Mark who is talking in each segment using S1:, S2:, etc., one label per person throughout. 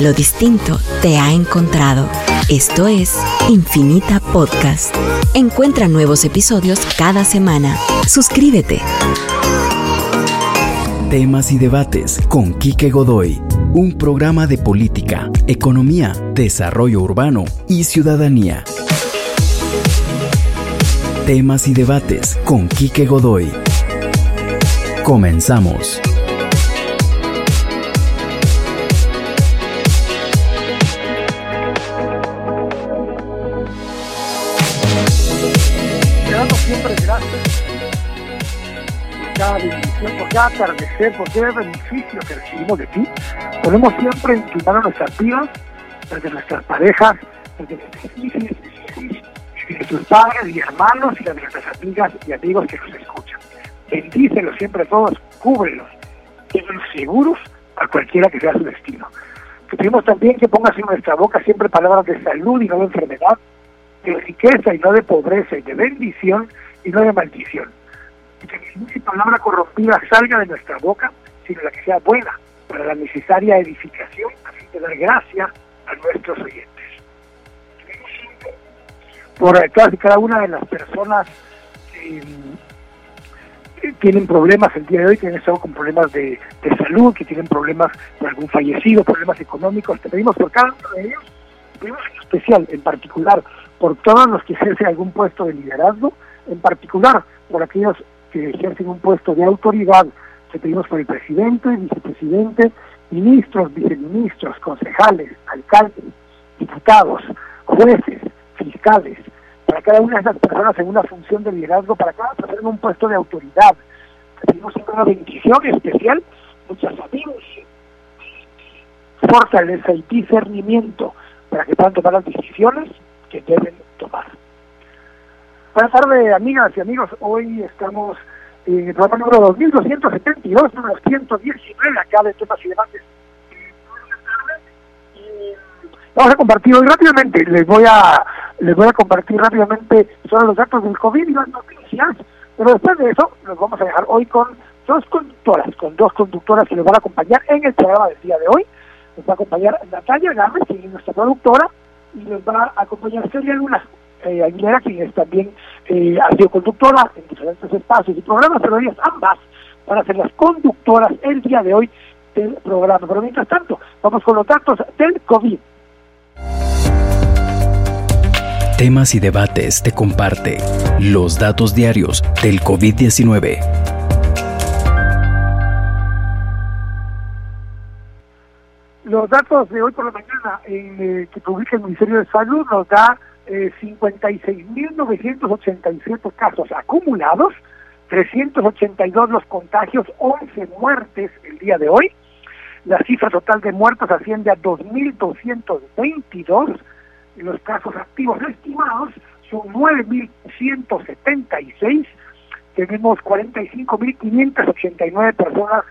S1: Lo distinto te ha encontrado. Esto es Infinita Podcast. Encuentra nuevos episodios cada semana. Suscríbete.
S2: Temas y debates con Quique Godoy. Un programa de política, economía, desarrollo urbano y ciudadanía. Temas y debates con Quique Godoy. Comenzamos.
S3: Por cada atardecer, por cada beneficio que recibimos de ti. Podemos siempre inclinar a nuestras vidas, desde nuestras parejas, desde nuestros hijos, de nuestros padres y hermanos y de nuestras amigas y amigos que nos escuchan. Bendícelos siempre a todos, cúbrelos, tenlos seguros a cualquiera que sea su destino. Te pedimos también que pongas en nuestra boca siempre palabras de salud y no de enfermedad, de riqueza y no de pobreza, y de bendición y no de maldición. Que ninguna palabra corrompida salga de nuestra boca, sino la que sea buena para la necesaria edificación, así de dar gracia a nuestros oyentes. Por cada una de las personas que tienen problemas el día de hoy, que han estado con problemas de, de salud, que tienen problemas por algún fallecido, problemas económicos, te pedimos por cada uno de ellos, pedimos en especial, en particular, por todos los que ejercen algún puesto de liderazgo, en particular por aquellos que ejercen un puesto de autoridad, que pedimos por el presidente, vicepresidente, ministros, viceministros, concejales, alcaldes, diputados, jueces, fiscales, para cada una de esas personas en una función de liderazgo, para cada persona en un puesto de autoridad. Pedimos una bendición especial, muchas amigos, fortaleza y discernimiento para que puedan tomar las decisiones que deben tomar. Buenas tardes, amigas y amigos. Hoy estamos en el programa número 2272, número 119, acá de temas y debates. Vamos a compartir hoy rápidamente, les voy a les voy a compartir rápidamente sobre los datos del COVID y las noticias, pero después de eso nos vamos a dejar hoy con dos conductoras, con dos conductoras que nos van a acompañar en el programa del día de hoy. Nos va a acompañar Natalia Gámez, que es nuestra productora, y nos va a acompañar Celia Luna eh, Aguilera, quien es también eh, ha sido conductora en diferentes espacios y programas, pero ellas ambas van a ser las conductoras el día de hoy del programa. Pero mientras tanto, vamos con los datos del COVID.
S2: Temas y debates te comparte los datos diarios del COVID-19.
S3: Los datos de hoy por la mañana en, eh, que publica el Ministerio de Salud nos da eh, 56.987 casos acumulados, 382 los contagios, 11 muertes el día de hoy. La cifra total de muertos asciende a 2.222. Los casos activos estimados son 9.176. Tenemos 45.589 personas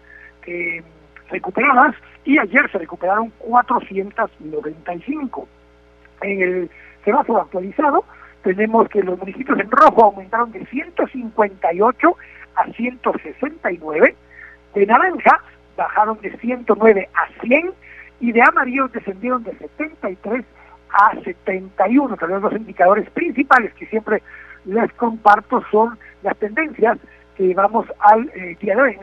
S3: eh, recuperadas y ayer se recuperaron 495. En el semáforo actualizado tenemos que los municipios en rojo aumentaron de 158 a 169, de naranja bajaron de 109 a 100 y de amarillo descendieron de 73 a 71. Tal vez los indicadores principales que siempre les comparto son las tendencias que llevamos al eh, día de hoy.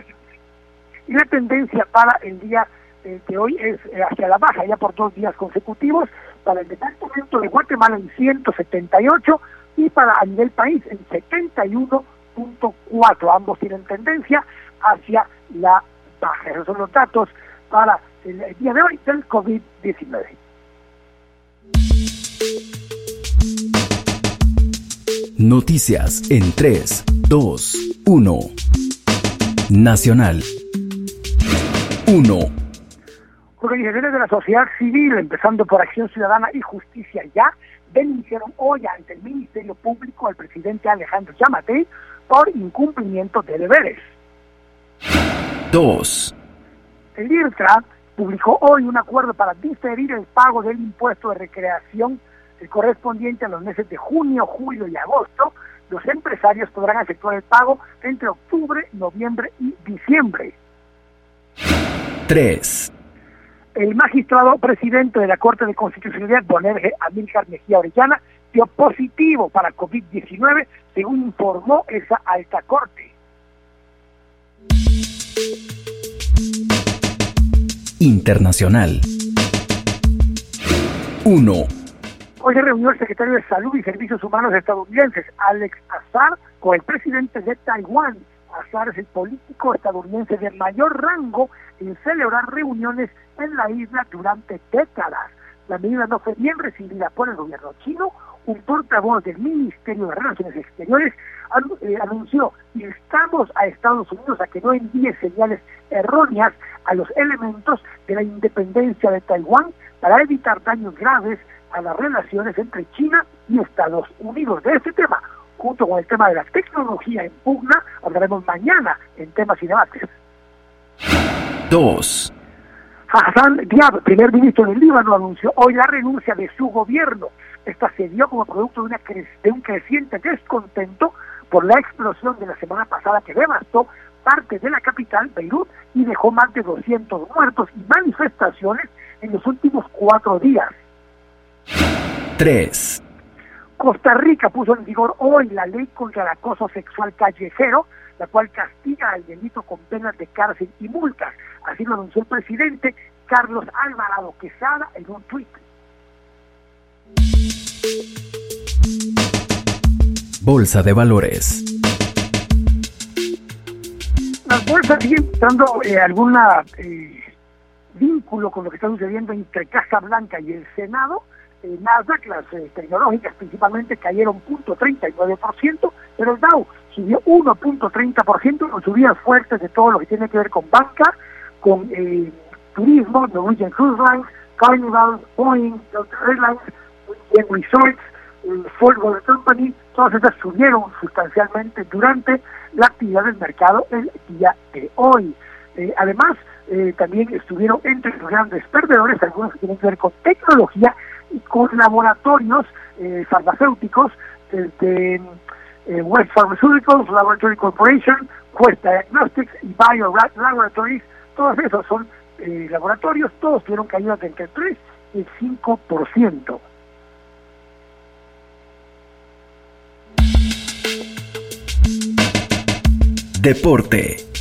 S3: Y la tendencia para el día eh, de hoy es eh, hacia la baja, ya por dos días consecutivos, para el departamento de Guatemala en 178 y para a nivel país en 71.4. Ambos tienen tendencia hacia la baja. Esos son los datos para el día de hoy del COVID-19.
S2: Noticias en 3, 2, 1. Nacional. 1.
S3: Organizaciones de la sociedad civil, empezando por Acción Ciudadana y Justicia Ya, denunciaron hoy ante el Ministerio Público al presidente Alejandro Yamatei por incumplimiento de deberes.
S2: 2.
S3: El IRTRA publicó hoy un acuerdo para diferir el pago del impuesto de recreación correspondiente a los meses de junio, julio y agosto. Los empresarios podrán efectuar el pago entre octubre, noviembre y diciembre.
S2: 3.
S3: El magistrado presidente de la Corte de Constitucionalidad, Bonerge Amílcar Mejía Orellana, dio positivo para COVID-19, según informó esa alta corte.
S2: Internacional 1.
S3: Hoy se reunió el secretario de Salud y Servicios Humanos estadounidenses, Alex Azar, con el presidente de Taiwán. Azar es el político estadounidense de mayor rango en celebrar reuniones en la isla durante décadas. La medida no fue bien recibida por el gobierno chino. Un portavoz del Ministerio de Relaciones Exteriores eh, anunció, instamos a Estados Unidos a que no envíe señales erróneas a los elementos de la independencia de Taiwán para evitar daños graves a las relaciones entre China y Estados Unidos. De este tema, junto con el tema de la tecnología en pugna, hablaremos mañana en temas y debates.
S2: 2.
S3: Hassan Diab, primer ministro del Líbano, anunció hoy la renuncia de su gobierno. Esta se dio como producto de, una de un creciente descontento por la explosión de la semana pasada que devastó parte de la capital, Beirut, y dejó más de 200 muertos y manifestaciones en los últimos cuatro días.
S2: 3.
S3: Costa Rica puso en vigor hoy la ley contra el acoso sexual callejero, la cual castiga al delito con penas de cárcel y multas. Así lo anunció el presidente Carlos Alvarado Quesada en un tuit.
S2: Bolsa de Valores.
S3: Las bolsas siguen dando eh, alguna eh, vínculo con lo que está sucediendo entre Casa Blanca y el Senado. Eh, Nasdaq, las eh, tecnológicas principalmente, cayeron 0.39%, pero el Dow subió 1.30%, con subidas fuertes de todo lo que tiene que ver con banca, con eh, turismo, Norwegian Cruise Lines, Carnival, Boeing, Delta Airlines, Resorts, Ford Motor Company, todas estas subieron sustancialmente durante la actividad del mercado el día de hoy. Eh, además, eh, también estuvieron entre los grandes perdedores, algunos que tienen que ver con tecnología y con laboratorios eh, farmacéuticos desde West Pharmaceuticals, Laboratory Corporation, Quest Diagnostics y Bio Laboratories. Todos esos son laboratorios, todos tuvieron caídas entre 3 y 5%.
S2: Deporte.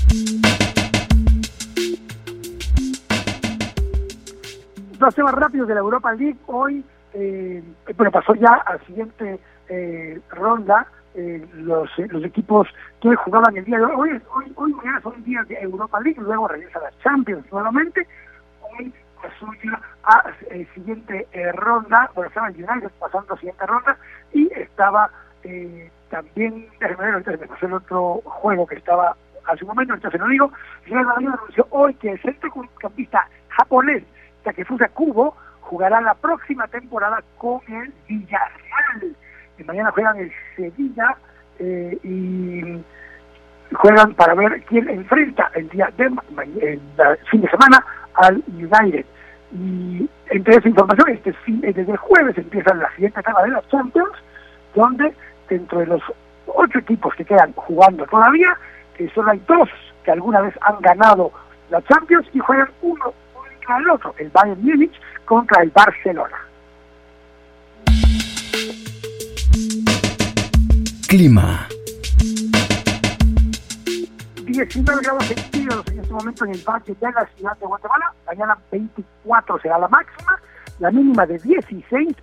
S3: Dos temas rápidos de la Europa League. Hoy, eh, pasó ya a la siguiente eh, ronda eh, los, los equipos que jugaban el día de hoy. Hoy, hoy, mañana son días de Europa League, luego regresa a la Champions nuevamente. Hoy pasó ya a la siguiente ronda, bueno, estaba United pasando a siguiente ronda y estaba también, déjeme ver, me pasó el otro juego que estaba hace un momento, entonces no digo, Real anunció hoy que el centrocampista japonés Takefusa Kubo jugará la próxima temporada con el Villarreal. Y mañana juegan el Sevilla eh, y juegan para ver quién enfrenta el día de el fin de semana al United. Y entre esa información, este fin, desde el jueves empieza la siguiente etapa de la Champions, donde dentro de los ocho equipos que quedan jugando todavía, que solo hay dos que alguna vez han ganado la Champions y juegan uno contra el otro, el Bayern Múnich contra el Barcelona.
S2: Clima.
S3: 19 grados centígrados en este momento en el parque de la ciudad de Guatemala. Mañana 24 será la máxima, la mínima de 16,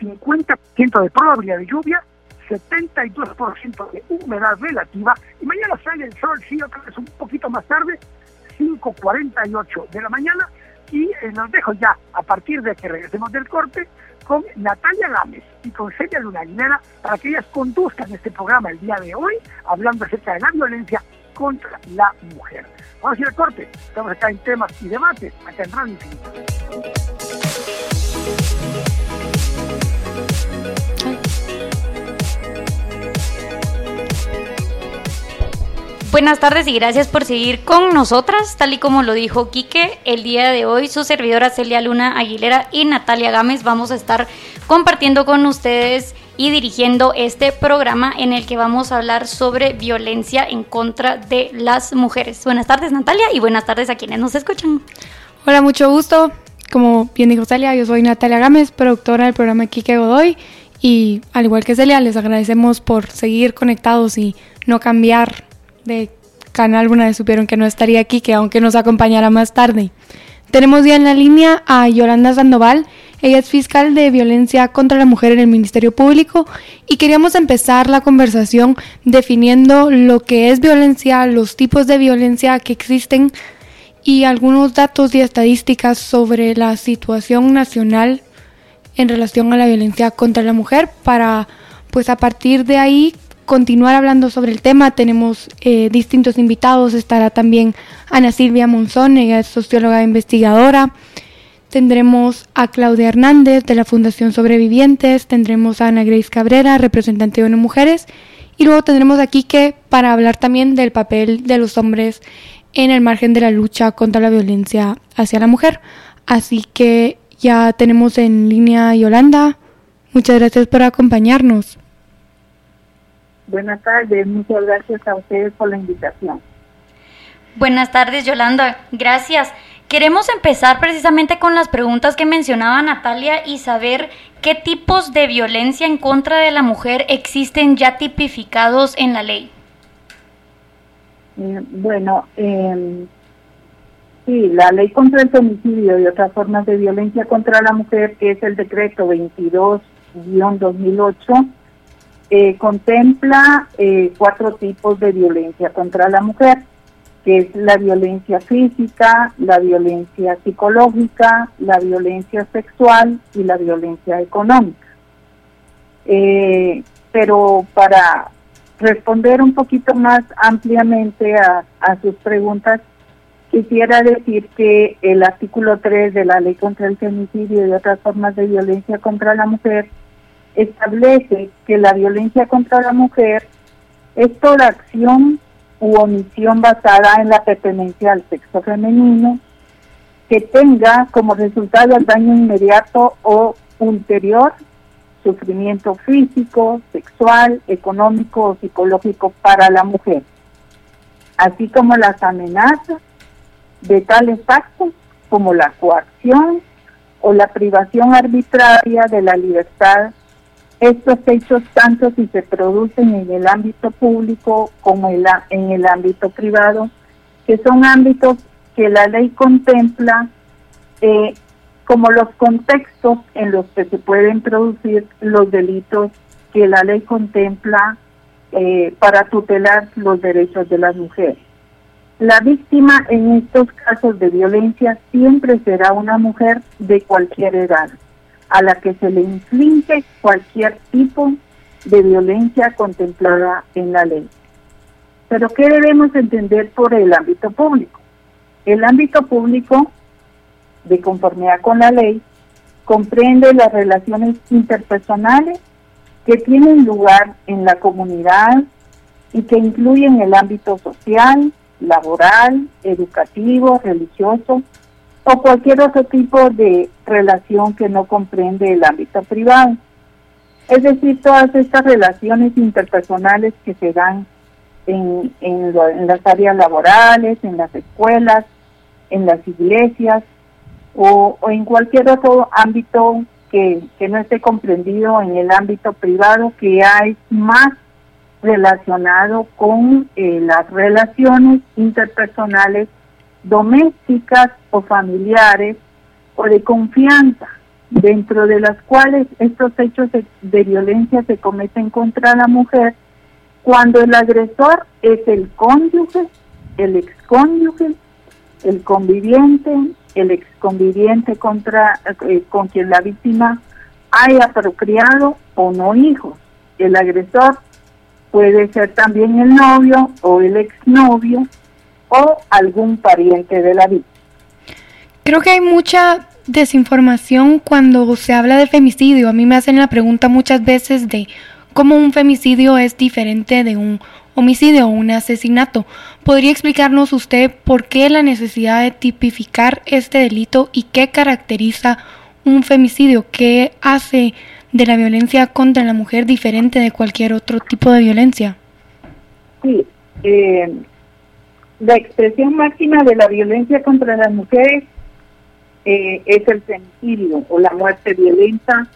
S3: 50% de probabilidad de lluvia 72% de humedad relativa y mañana sale el sol, sí, otra vez un poquito más tarde, 5.48 de la mañana y eh, nos dejo ya a partir de que regresemos del corte con Natalia Gámez y con Celia Luna Aguilera para que ellas conduzcan este programa el día de hoy hablando acerca de la violencia contra la mujer. Vamos a ir al corte, estamos acá en temas y debates, acá en Radio Infinito.
S4: Buenas tardes y gracias por seguir con nosotras, tal y como lo dijo Quique. El día de hoy su servidora Celia Luna Aguilera y Natalia Gámez vamos a estar compartiendo con ustedes y dirigiendo este programa en el que vamos a hablar sobre violencia en contra de las mujeres. Buenas tardes Natalia y buenas tardes a quienes nos escuchan.
S5: Hola, mucho gusto. como bien dijo Celia, yo soy Natalia Gámez, productora del programa Kike Godoy. Y al igual que Celia, les agradecemos por seguir conectados y no cambiar canal una vez supieron que no estaría aquí, que aunque nos acompañara más tarde. Tenemos ya en la línea a Yolanda Sandoval. Ella es fiscal de violencia contra la mujer en el Ministerio Público y queríamos empezar la conversación definiendo lo que es violencia, los tipos de violencia que existen y algunos datos y estadísticas sobre la situación nacional en relación a la violencia contra la mujer para pues a partir de ahí continuar hablando sobre el tema. Tenemos eh, distintos invitados, estará también Ana Silvia Monzón, ella es socióloga e investigadora. Tendremos a Claudia Hernández de la Fundación Sobrevivientes, tendremos a Ana Grace Cabrera, representante de ONU Mujeres, y luego tendremos aquí que para hablar también del papel de los hombres en el margen de la lucha contra la violencia hacia la mujer. Así que ya tenemos en línea a Yolanda. Muchas gracias por acompañarnos.
S6: Buenas tardes, muchas gracias a ustedes por la invitación.
S4: Buenas tardes, Yolanda. Gracias. Queremos empezar precisamente con las preguntas que mencionaba Natalia y saber qué tipos de violencia en contra de la mujer existen ya tipificados en la ley.
S6: Eh, bueno, eh, sí, la ley contra el femicidio y otras formas de violencia contra la mujer, que es el decreto 22-2008, eh, contempla eh, cuatro tipos de violencia contra la mujer, que es la violencia física, la violencia psicológica, la violencia sexual y la violencia económica. Eh, pero para responder un poquito más ampliamente a, sus preguntas, quisiera decir que el artículo 3 de la Ley contra el Femicidio y otras formas de violencia contra la mujer establece que la violencia contra la mujer es toda acción u omisión basada en la pertenencia al sexo femenino que tenga como resultado el daño inmediato o ulterior sufrimiento físico, sexual, económico o psicológico para la mujer, así como las amenazas de tales actos como la coacción o la privación arbitraria de la libertad estos hechos, tanto si se producen en el ámbito público como en el ámbito privado, que son ámbitos que la ley contempla eh, como los contextos en los que se pueden producir los delitos que la ley contempla eh, para tutelar los derechos de las mujeres. La víctima en estos casos de violencia siempre será una mujer de cualquier edad a la que se le inflige cualquier tipo de violencia contemplada en la ley. Pero ¿qué debemos entender por el ámbito público? El ámbito público, de conformidad con la ley, comprende las relaciones interpersonales que tienen lugar en la comunidad y que incluyen el ámbito social, laboral, educativo, religioso, o cualquier otro tipo de relación que no comprende el ámbito privado. Es decir, todas estas relaciones interpersonales que se dan en, en, las áreas laborales, en las escuelas, en las iglesias o, en cualquier otro ámbito que, que, no esté comprendido en el ámbito privado, que hay más relacionado con eh, las relaciones interpersonales domésticas o familiares o de confianza, dentro de las cuales estos hechos de, violencia se cometen contra la mujer, cuando el agresor es el cónyuge, el excónyuge, el conviviente, el exconviviente contra eh, con quien la víctima haya procreado o no hijos. El agresor puede ser también el novio o el exnovio o algún pariente de la víctima.
S5: Creo que hay mucha desinformación cuando se habla de femicidio. A mí me hacen la pregunta muchas veces de cómo un femicidio es diferente de un homicidio o un asesinato. ¿Podría explicarnos usted por qué la necesidad de tipificar este delito y qué caracteriza un femicidio? ¿Qué hace de la violencia contra la mujer diferente de cualquier otro tipo de violencia?
S6: Sí, eh, la expresión máxima de la violencia contra las mujeres eh, es el femicidio o la muerte violenta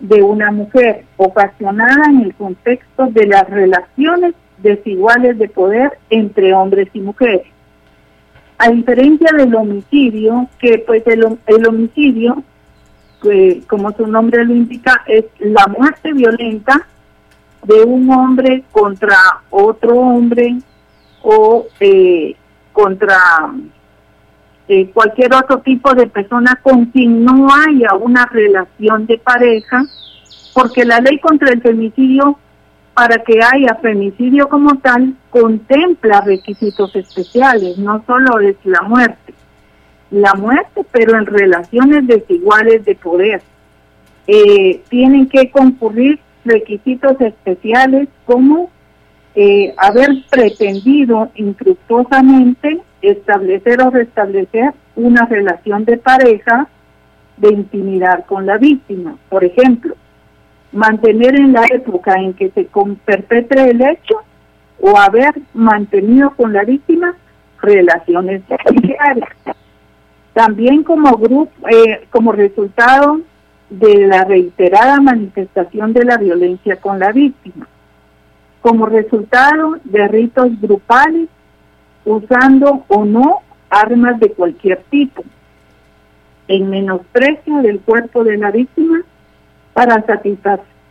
S6: de una mujer ocasionada en el contexto de las relaciones desiguales de poder entre hombres y mujeres. A diferencia del homicidio, que pues el, el homicidio, como su nombre lo indica, es la muerte violenta de un hombre contra otro hombre o eh, contra eh, cualquier otro tipo de persona con quien no haya una relación de pareja, porque la ley contra el femicidio, para que haya femicidio como tal, contempla requisitos especiales, no solo es la muerte, la muerte, pero en relaciones desiguales de poder. Eh, tienen que concurrir requisitos especiales como eh, haber pretendido infructuosamente establecer o restablecer una relación de pareja de intimidar con la víctima. Por ejemplo, mantener en la época en que se perpetre el hecho o haber mantenido con la víctima relaciones familiares. También como grupo, eh, como resultado de la reiterada manifestación de la violencia con la víctima, como resultado de ritos grupales usando o no armas de cualquier tipo, en menosprecio del cuerpo de la víctima para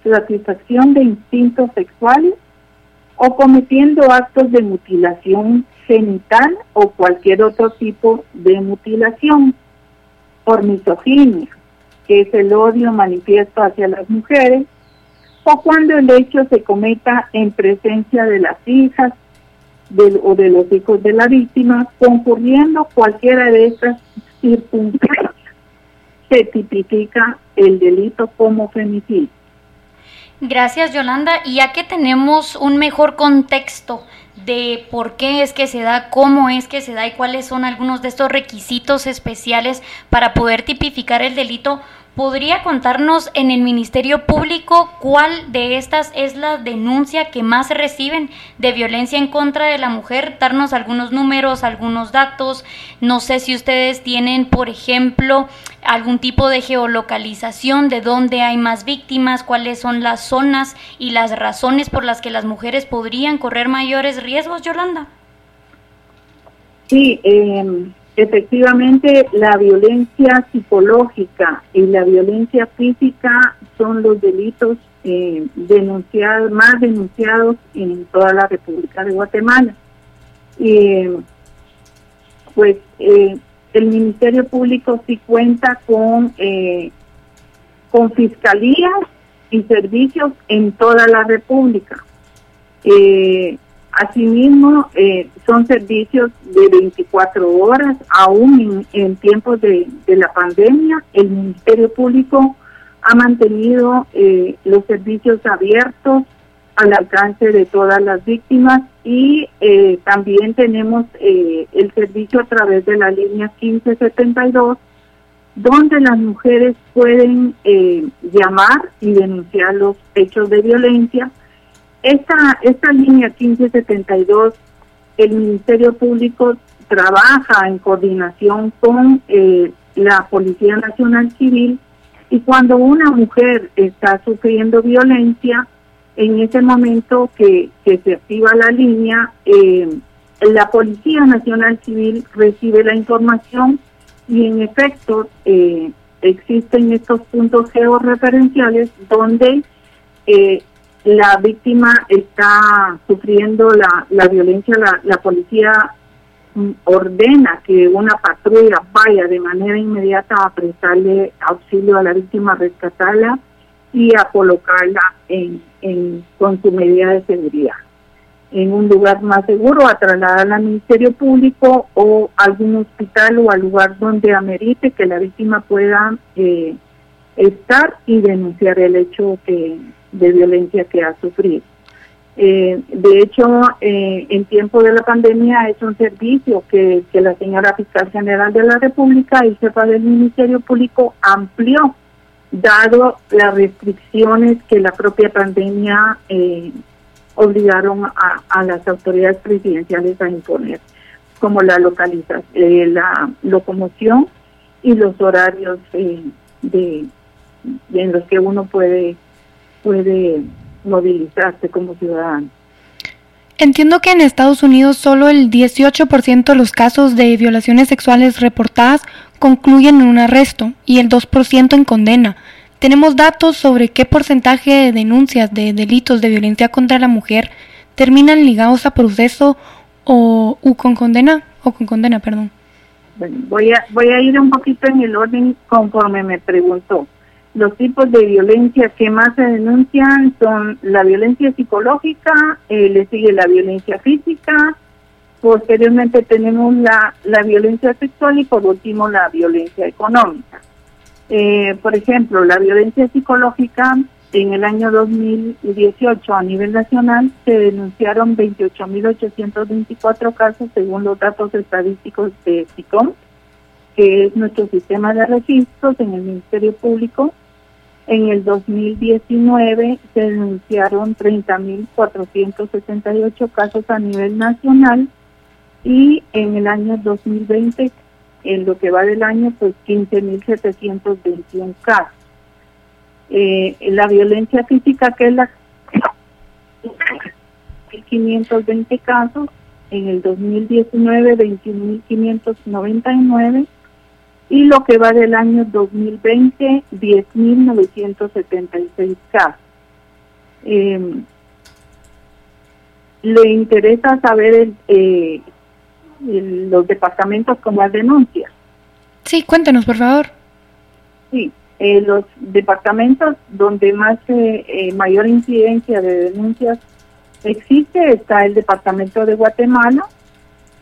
S6: satisfacción de instintos sexuales o cometiendo actos de mutilación genital o cualquier otro tipo de mutilación por misoginia, que es el odio manifiesto hacia las mujeres, o cuando el hecho se cometa en presencia de las hijas o de los hijos de la víctima, concurriendo cualquiera de estas circunstancias, se tipifica el delito como femicidio.
S4: Gracias, Yolanda. Y ya que tenemos un mejor contexto de por qué es que se da, cómo es que se da y cuáles son algunos de estos requisitos especiales para poder tipificar el delito, ¿Podría contarnos en el Ministerio Público cuál de estas es la denuncia que más reciben de violencia en contra de la mujer? Darnos algunos números, algunos datos. No sé si ustedes tienen, por ejemplo, algún tipo de geolocalización de dónde hay más víctimas, cuáles son las zonas y las razones por las que las mujeres podrían correr mayores riesgos, Yolanda.
S6: Sí, eh, Efectivamente, la violencia psicológica y la violencia física son los delitos eh, denunciados, más denunciados en toda la República de Guatemala. Pues eh, el Ministerio Público sí cuenta con, eh, con fiscalías y servicios en toda la República. Eh, Asimismo, eh, son servicios de 24 horas, aún en, tiempos de, la pandemia. El Ministerio Público ha mantenido eh, los servicios abiertos al alcance de todas las víctimas y eh, también tenemos el servicio a través de la línea 1572 donde las mujeres pueden llamar y denunciar los hechos de violencia esta, esta línea 1572, el Ministerio Público trabaja en coordinación con eh, la Policía Nacional Civil y cuando una mujer está sufriendo violencia, en ese momento que, se activa la línea, eh, la Policía Nacional Civil recibe la información y en efecto eh, existen estos puntos georreferenciales donde eh, la víctima está sufriendo la, la violencia, la, la policía mm, ordena que una patrulla vaya de manera inmediata a prestarle auxilio a la víctima, a rescatarla y a colocarla en, en, con su medida de seguridad. En un lugar más seguro, a trasladarla al Ministerio Público o algún hospital o al lugar donde amerite que la víctima pueda eh, estar y denunciar el hecho que, de violencia que ha sufrido. Eh, de hecho, eh, en tiempo de la pandemia es un servicio que, que, la señora fiscal general de la República y jefa del Ministerio Público amplió, dado las restricciones que la propia pandemia eh, obligaron a, a, las autoridades presidenciales a imponer, como la localización, la locomoción y los horarios eh, de, en los que uno puede puede movilizarse como ciudadano.
S5: Entiendo que en Estados Unidos solo el 18% de los casos de violaciones sexuales reportadas concluyen en un arresto y el 2% en condena. ¿Tenemos datos sobre qué porcentaje de denuncias de delitos de violencia contra la mujer terminan ligados a proceso o con condena o con condena, perdón?
S6: Bueno, voy a voy a ir un poquito en el orden conforme me preguntó. Los tipos de violencia que más se denuncian son la violencia psicológica, eh, le sigue la violencia física, posteriormente tenemos la, la violencia sexual y por último la violencia económica. Eh, por ejemplo, la violencia psicológica en el año 2018 a nivel nacional se denunciaron 28.824 casos según los datos estadísticos de SICOM, que es nuestro sistema de registros en el Ministerio Público. En el 2019 se denunciaron 30.468 casos a nivel nacional y en el año 2020, en lo que va del año, pues 15.721 casos. Eh, la violencia física, que es la 1.520 casos, en el 2019 21.599 y lo que va del año 2020 10.976 casos. Eh, ¿Le interesa saber eh, los departamentos con más denuncias?
S5: Sí, cuéntenos por favor.
S6: Sí, eh, los departamentos donde más eh, eh, mayor incidencia de denuncias existe está el departamento de Guatemala,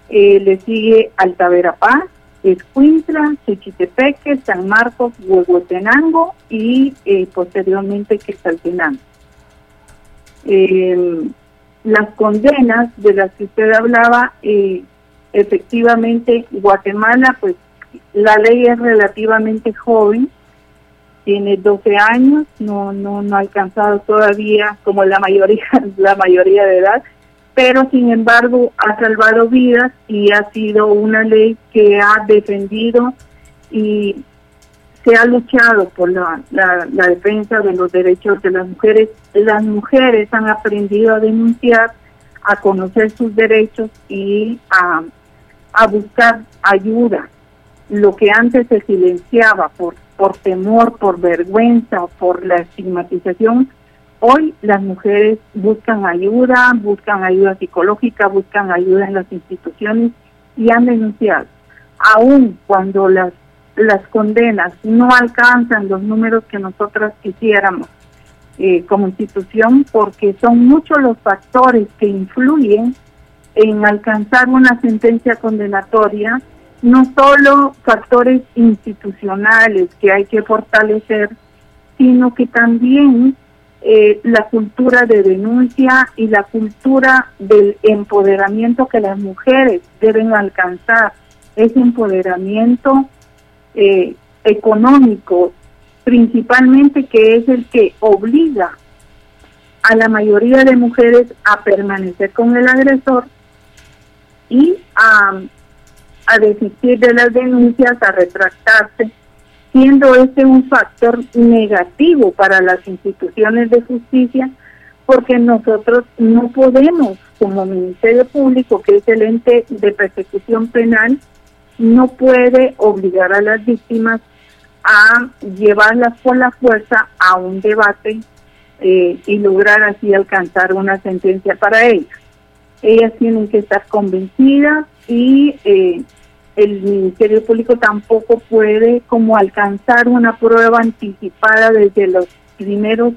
S6: le sigue Alta Verapaz, Escuintla, Chichitepeque, San Marcos, Huehuetenango y posteriormente Quetzaltenango. Em, las condenas de las que usted hablaba, efectivamente Guatemala, pues la ley es relativamente joven, tiene 12 años, no, no, no ha alcanzado todavía como la mayoría, la mayoría de edad, pero sin embargo ha salvado vidas y ha sido una ley que ha defendido y se ha luchado por la, defensa de los derechos de las mujeres. Las mujeres han aprendido a denunciar, a conocer sus derechos y a, a buscar ayuda. Lo que antes se silenciaba por por temor, por vergüenza, por la estigmatización, hoy las mujeres buscan ayuda, buscan ayuda psicológica, buscan ayuda en las instituciones y han denunciado. Aún cuando las, las condenas no alcanzan los números que nosotras quisiéramos eh, como institución, porque son muchos los factores que influyen en alcanzar una sentencia condenatoria, no solo factores institucionales que hay que fortalecer, sino que también eh, la cultura de denuncia y la cultura del empoderamiento que las mujeres deben alcanzar, ese empoderamiento eh, económico, principalmente que es el que obliga a la mayoría de mujeres a permanecer con el agresor y a a desistir de las denuncias, a retractarse, siendo este un factor negativo para las instituciones de justicia, porque nosotros no podemos, como Ministerio Público, que es el ente de persecución penal, no puede obligar a las víctimas a llevarlas por la fuerza a un debate eh, y lograr así alcanzar una sentencia para ellas. Ellas tienen que estar convencidas y eh, el Ministerio Público tampoco puede como alcanzar una prueba anticipada desde los primeros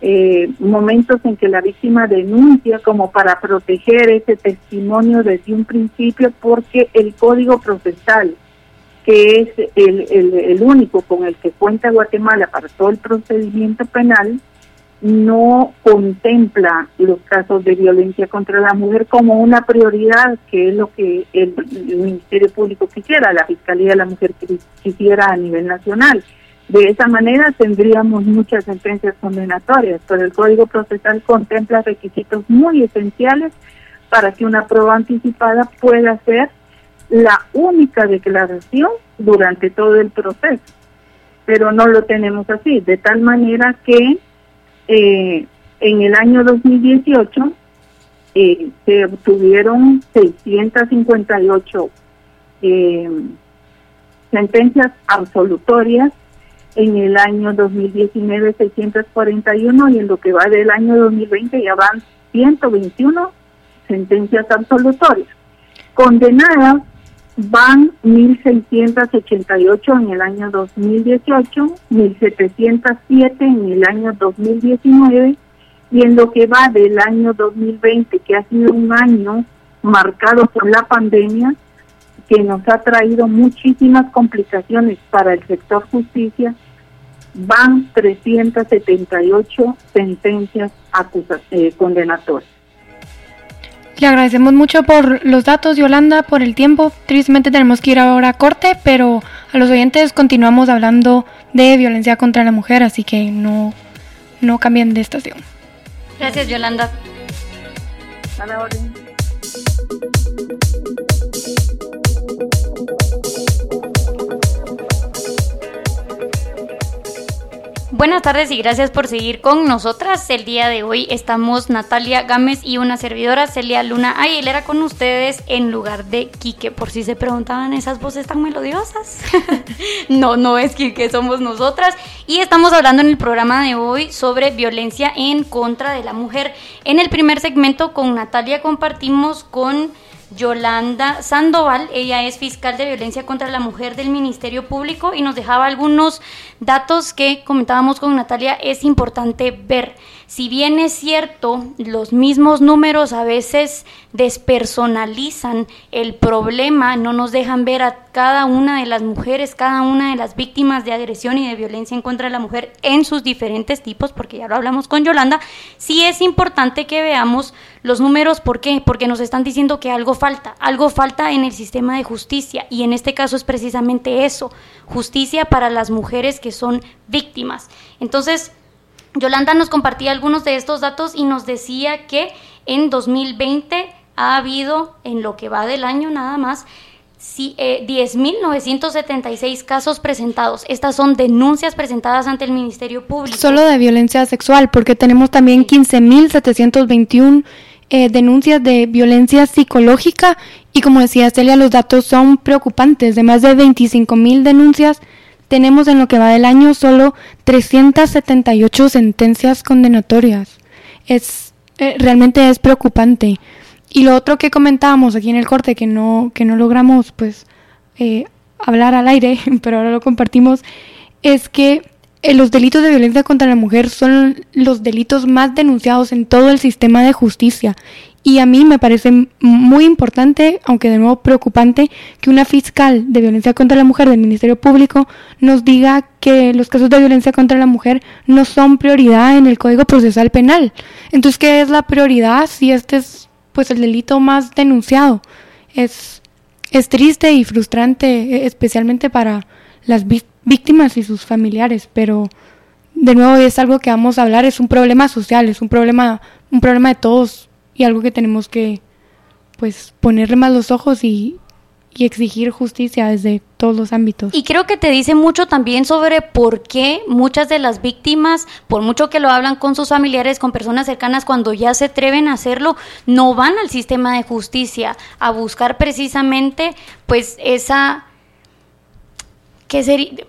S6: eh, momentos en que la víctima denuncia como para proteger ese testimonio desde un principio porque el código procesal que es el, el, el único con el que cuenta Guatemala para todo el procedimiento penal no contempla los casos de violencia contra la mujer como una prioridad, que es lo que el, Ministerio Público quisiera, la Fiscalía de la Mujer quisiera a nivel nacional. De esa manera tendríamos muchas sentencias condenatorias, pero el Código Procesal contempla requisitos muy esenciales para que una prueba anticipada pueda ser la única declaración durante todo el proceso, pero no lo tenemos así, de tal manera que eh, en el año 2018 eh, se obtuvieron 658 eh, sentencias absolutorias, en el año 2019 641 y en lo que va del año 2020 ya van 121 sentencias absolutorias. Condenadas van 1.688 en el año 2018, 1.707 en el año 2019 y en lo que va del año 2020, que ha sido un año marcado por la pandemia, que nos ha traído muchísimas complicaciones para el sector justicia, van 378 sentencias eh, condenatorias.
S5: Le agradecemos mucho por los datos, Yolanda, por el tiempo. Tristemente tenemos que ir ahora a corte, pero a los oyentes continuamos hablando de violencia contra la mujer, así que no, no cambien de estación.
S4: Gracias, Yolanda.
S6: A la
S4: Buenas tardes y gracias por seguir con nosotras. El día de hoy estamos Natalia Gámez y una servidora Celia Luna Aguilera con ustedes en lugar de Quique. Por si se preguntaban esas voces tan melodiosas. no, no es Quique, somos nosotras. Y estamos hablando en el programa de hoy sobre violencia en contra de la mujer. En el primer segmento con Natalia compartimos con Yolanda Sandoval. Ella es fiscal de violencia contra la mujer del Ministerio Público y nos dejaba algunos datos que comentábamos con Natalia. Es importante ver. Si bien es cierto, los mismos números a veces despersonalizan el problema, no nos dejan ver a cada una de las mujeres, cada una de las víctimas de agresión y de violencia en contra de la mujer en sus diferentes tipos, porque ya lo hablamos con Yolanda, sí es importante que veamos los números, ¿por qué? Porque nos están diciendo que algo falta, algo falta en el sistema de justicia y en este caso es precisamente eso, justicia para las mujeres que son víctimas. Entonces, Yolanda nos compartía algunos de estos datos y nos decía que en 2020 ha habido, en lo que va del año nada más, 10.976 eh, casos presentados. Estas son denuncias presentadas ante el Ministerio Público.
S5: Solo de violencia sexual, porque tenemos también 15.721 eh, denuncias de violencia psicológica y como decía Celia, los datos son preocupantes. De más de 25.000 denuncias, tenemos en lo que va del año solo 378 sentencias condenatorias. Es eh, realmente es preocupante. Y lo otro que comentábamos aquí en el corte que no que no logramos pues eh, hablar al aire, pero ahora lo compartimos, es que eh, los delitos de violencia contra la mujer son los delitos más denunciados en todo el sistema de justicia. Y a mí me parece muy importante, aunque de nuevo preocupante, que una fiscal de violencia contra la mujer del Ministerio Público nos diga que los casos de violencia contra la mujer no son prioridad en el Código Procesal Penal. Entonces, ¿qué es la prioridad si este es pues el delito más denunciado? Es, es triste y frustrante, e, especialmente para las víctimas víctimas y sus familiares, pero de nuevo es algo que vamos a hablar, es un problema social, es un problema, un problema de todos y algo que tenemos que pues ponerle más los ojos y, y exigir justicia desde todos los ámbitos.
S4: Y creo que te dice mucho también sobre por qué muchas de las víctimas, por mucho que lo hablan con sus familiares, con personas cercanas, cuando ya se atreven a hacerlo, no van al sistema de justicia a buscar precisamente pues esa que sería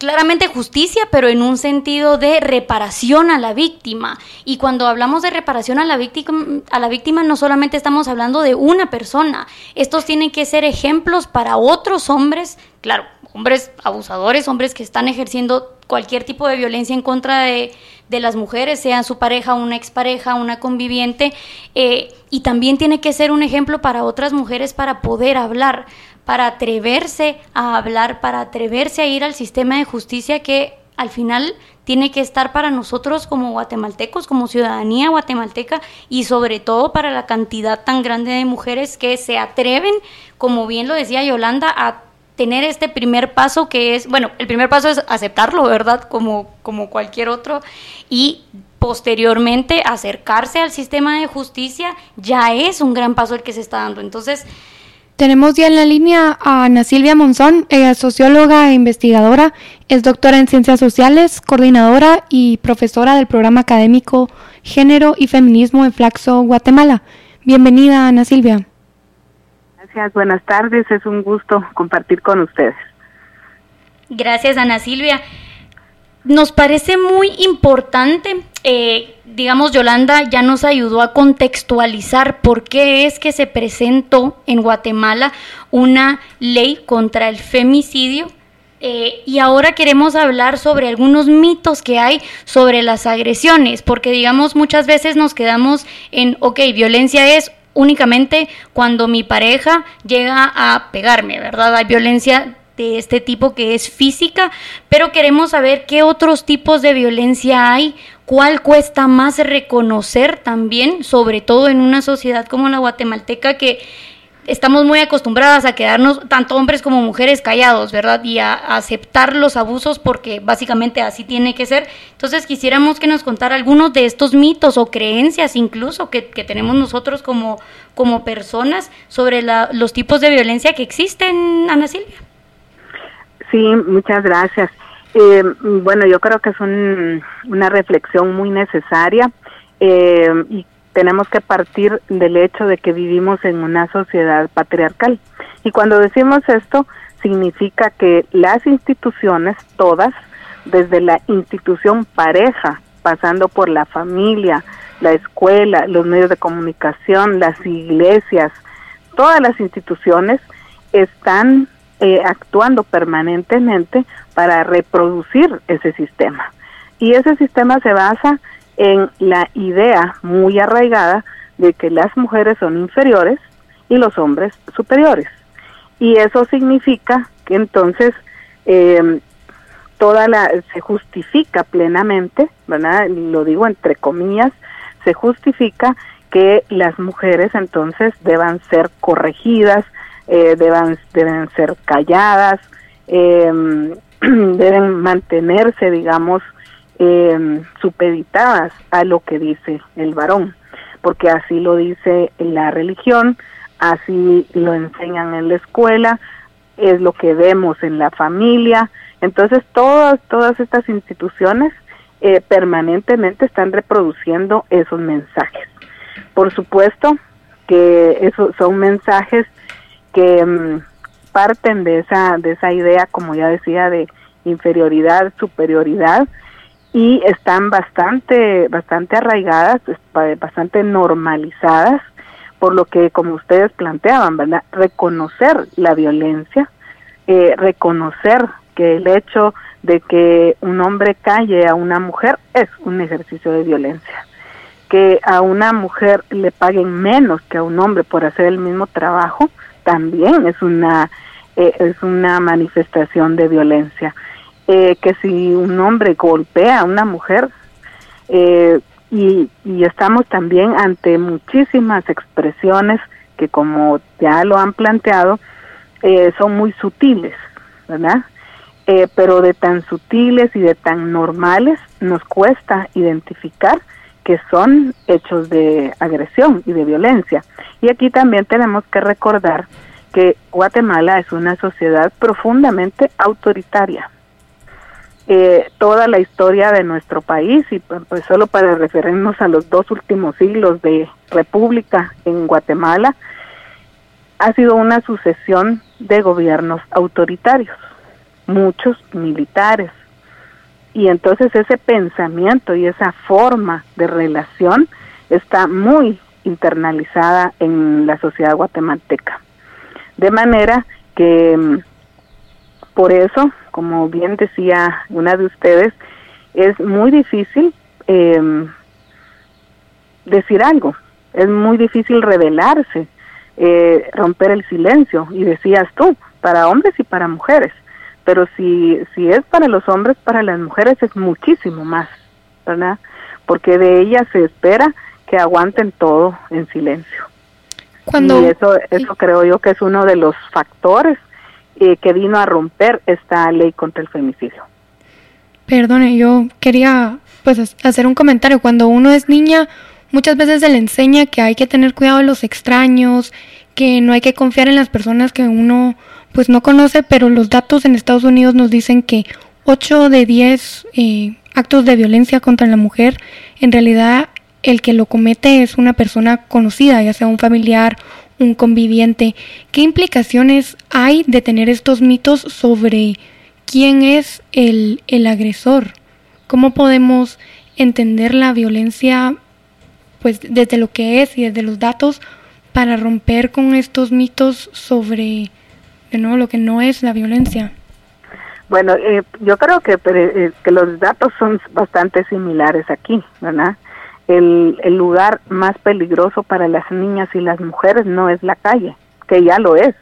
S4: claramente justicia, pero en un sentido de reparación a la víctima. Y cuando hablamos de reparación a la víctima, a la víctima no solamente estamos hablando de una persona. Estos tienen que ser ejemplos para otros hombres, claro, hombres abusadores, hombres que están ejerciendo cualquier tipo de violencia en contra de, de las mujeres, sea su pareja, una expareja, una conviviente, eh, y también tiene que ser un ejemplo para otras mujeres para poder hablar para atreverse a hablar, para atreverse a ir al sistema de justicia que al final tiene que estar para nosotros como guatemaltecos, como ciudadanía guatemalteca y sobre todo para la cantidad tan grande de mujeres que se atreven, como bien lo decía Yolanda, a tener este primer paso que es, bueno, el primer paso es aceptarlo, ¿verdad? Como, como cualquier otro y posteriormente acercarse al sistema de justicia ya es un gran paso el que se está dando. Entonces,
S5: Tenemos ya en la línea a Ana Silvia Monzón, ella es socióloga e investigadora, es doctora en ciencias sociales, coordinadora y profesora del programa académico Género y Feminismo en Flaxo, Guatemala. Bienvenida, Ana Silvia.
S7: Gracias, buenas tardes, es un gusto compartir con ustedes.
S4: Gracias, Ana Silvia. Nos parece muy importante, eh, digamos, Yolanda ya nos ayudó a contextualizar por qué es que se presentó en Guatemala una ley contra el femicidio. Eh, y ahora queremos hablar sobre algunos mitos que hay sobre las agresiones, porque digamos muchas veces nos quedamos en, ok, violencia es únicamente cuando mi pareja llega a pegarme, ¿verdad? Hay violencia de este tipo que es física, pero queremos saber qué otros tipos de violencia hay, cuál cuesta más reconocer también, sobre todo en una sociedad como la guatemalteca que estamos muy acostumbradas a quedarnos, tanto hombres como mujeres, callados, ¿verdad? Y a, aceptar los abusos porque básicamente así tiene que ser. Entonces quisiéramos que nos contara algunos de estos mitos o creencias incluso que, tenemos nosotros como, como personas sobre los tipos de violencia que existen, Ana Silvia.
S7: Sí, muchas gracias. Eh, bueno, yo creo que es una reflexión muy necesaria eh, y tenemos que partir del hecho de que vivimos en una sociedad patriarcal. Y cuando decimos esto, significa que las instituciones, todas, desde la institución pareja, pasando por la familia, la escuela, los medios de comunicación, las iglesias, todas las instituciones están eh, actuando permanentemente para reproducir ese sistema. Y ese sistema se basa en la idea muy arraigada de que las mujeres son inferiores y los hombres superiores. Y eso significa que entonces eh, toda la se justifica plenamente, ¿verdad? Lo digo entre comillas, se justifica que las mujeres entonces deban ser corregidas, eh, deben, deben ser calladas, em, deben mantenerse, digamos, eh, supeditadas a lo que dice el varón, porque así lo dice la religión, así lo enseñan en la escuela, es lo que vemos en la familia, entonces todas, todas estas instituciones eh, permanentemente están reproduciendo esos mensajes. Por supuesto que esos son mensajes que mm, parten de esa, de esa idea, como ya decía, de inferioridad, superioridad, y están bastante, bastante arraigadas, bastante normalizadas, por lo que, como ustedes planteaban, ¿verdad? Reconocer la violencia, eh, reconocer que el hecho de que un hombre calle a una mujer es un ejercicio de violencia que a una mujer le paguen menos que a un hombre por hacer el mismo trabajo también es una eh, es una manifestación de violencia. Eh, que si un hombre golpea a una mujer eh, y, y estamos también ante muchísimas expresiones que como ya lo han planteado son muy sutiles verdad pero de tan sutiles y de tan normales nos cuesta identificar que son hechos de agresión y de violencia. Y aquí también tenemos que recordar que Guatemala es una sociedad profundamente autoritaria. Eh, toda la historia de nuestro país, y pues, solo para referirnos a los dos últimos siglos de república en Guatemala, ha sido una sucesión de gobiernos autoritarios, muchos militares, y entonces ese pensamiento y esa forma de relación está muy internalizada en la sociedad guatemalteca. De manera que mm, por eso, como bien decía una de ustedes, es muy difícil em, decir algo, es muy difícil revelarse, eh, romper el silencio, y decías tú, para hombres y para mujeres pero si, si es para los hombres, para las mujeres es muchísimo más, ¿verdad? Porque de ellas se espera que aguanten todo en silencio. y eso, eso creo yo que es uno de los factores eh, que vino a romper esta ley contra el femicidio.
S5: Perdone, yo quería pues hacer un comentario. Cuando uno es niña, muchas veces se le enseña que hay que tener cuidado de los extraños, que no hay que confiar en las personas que uno pues no conoce, pero los datos en Estados Unidos nos dicen que 8 de 10 eh, actos de violencia contra la mujer, en realidad el que lo comete es una persona conocida, ya sea un familiar, un conviviente. ¿Qué implicaciones hay de tener estos mitos sobre quién es el, el agresor? ¿Cómo podemos entender la violencia pues desde lo que es y desde los datos para romper con estos mitos sobre de nuevo lo que no es la violencia?
S7: Bueno, eh, yo creo que, eh, que los datos son bastante similares aquí, ¿verdad? El, el lugar más peligroso para las niñas y las mujeres no es la calle, que ya lo es,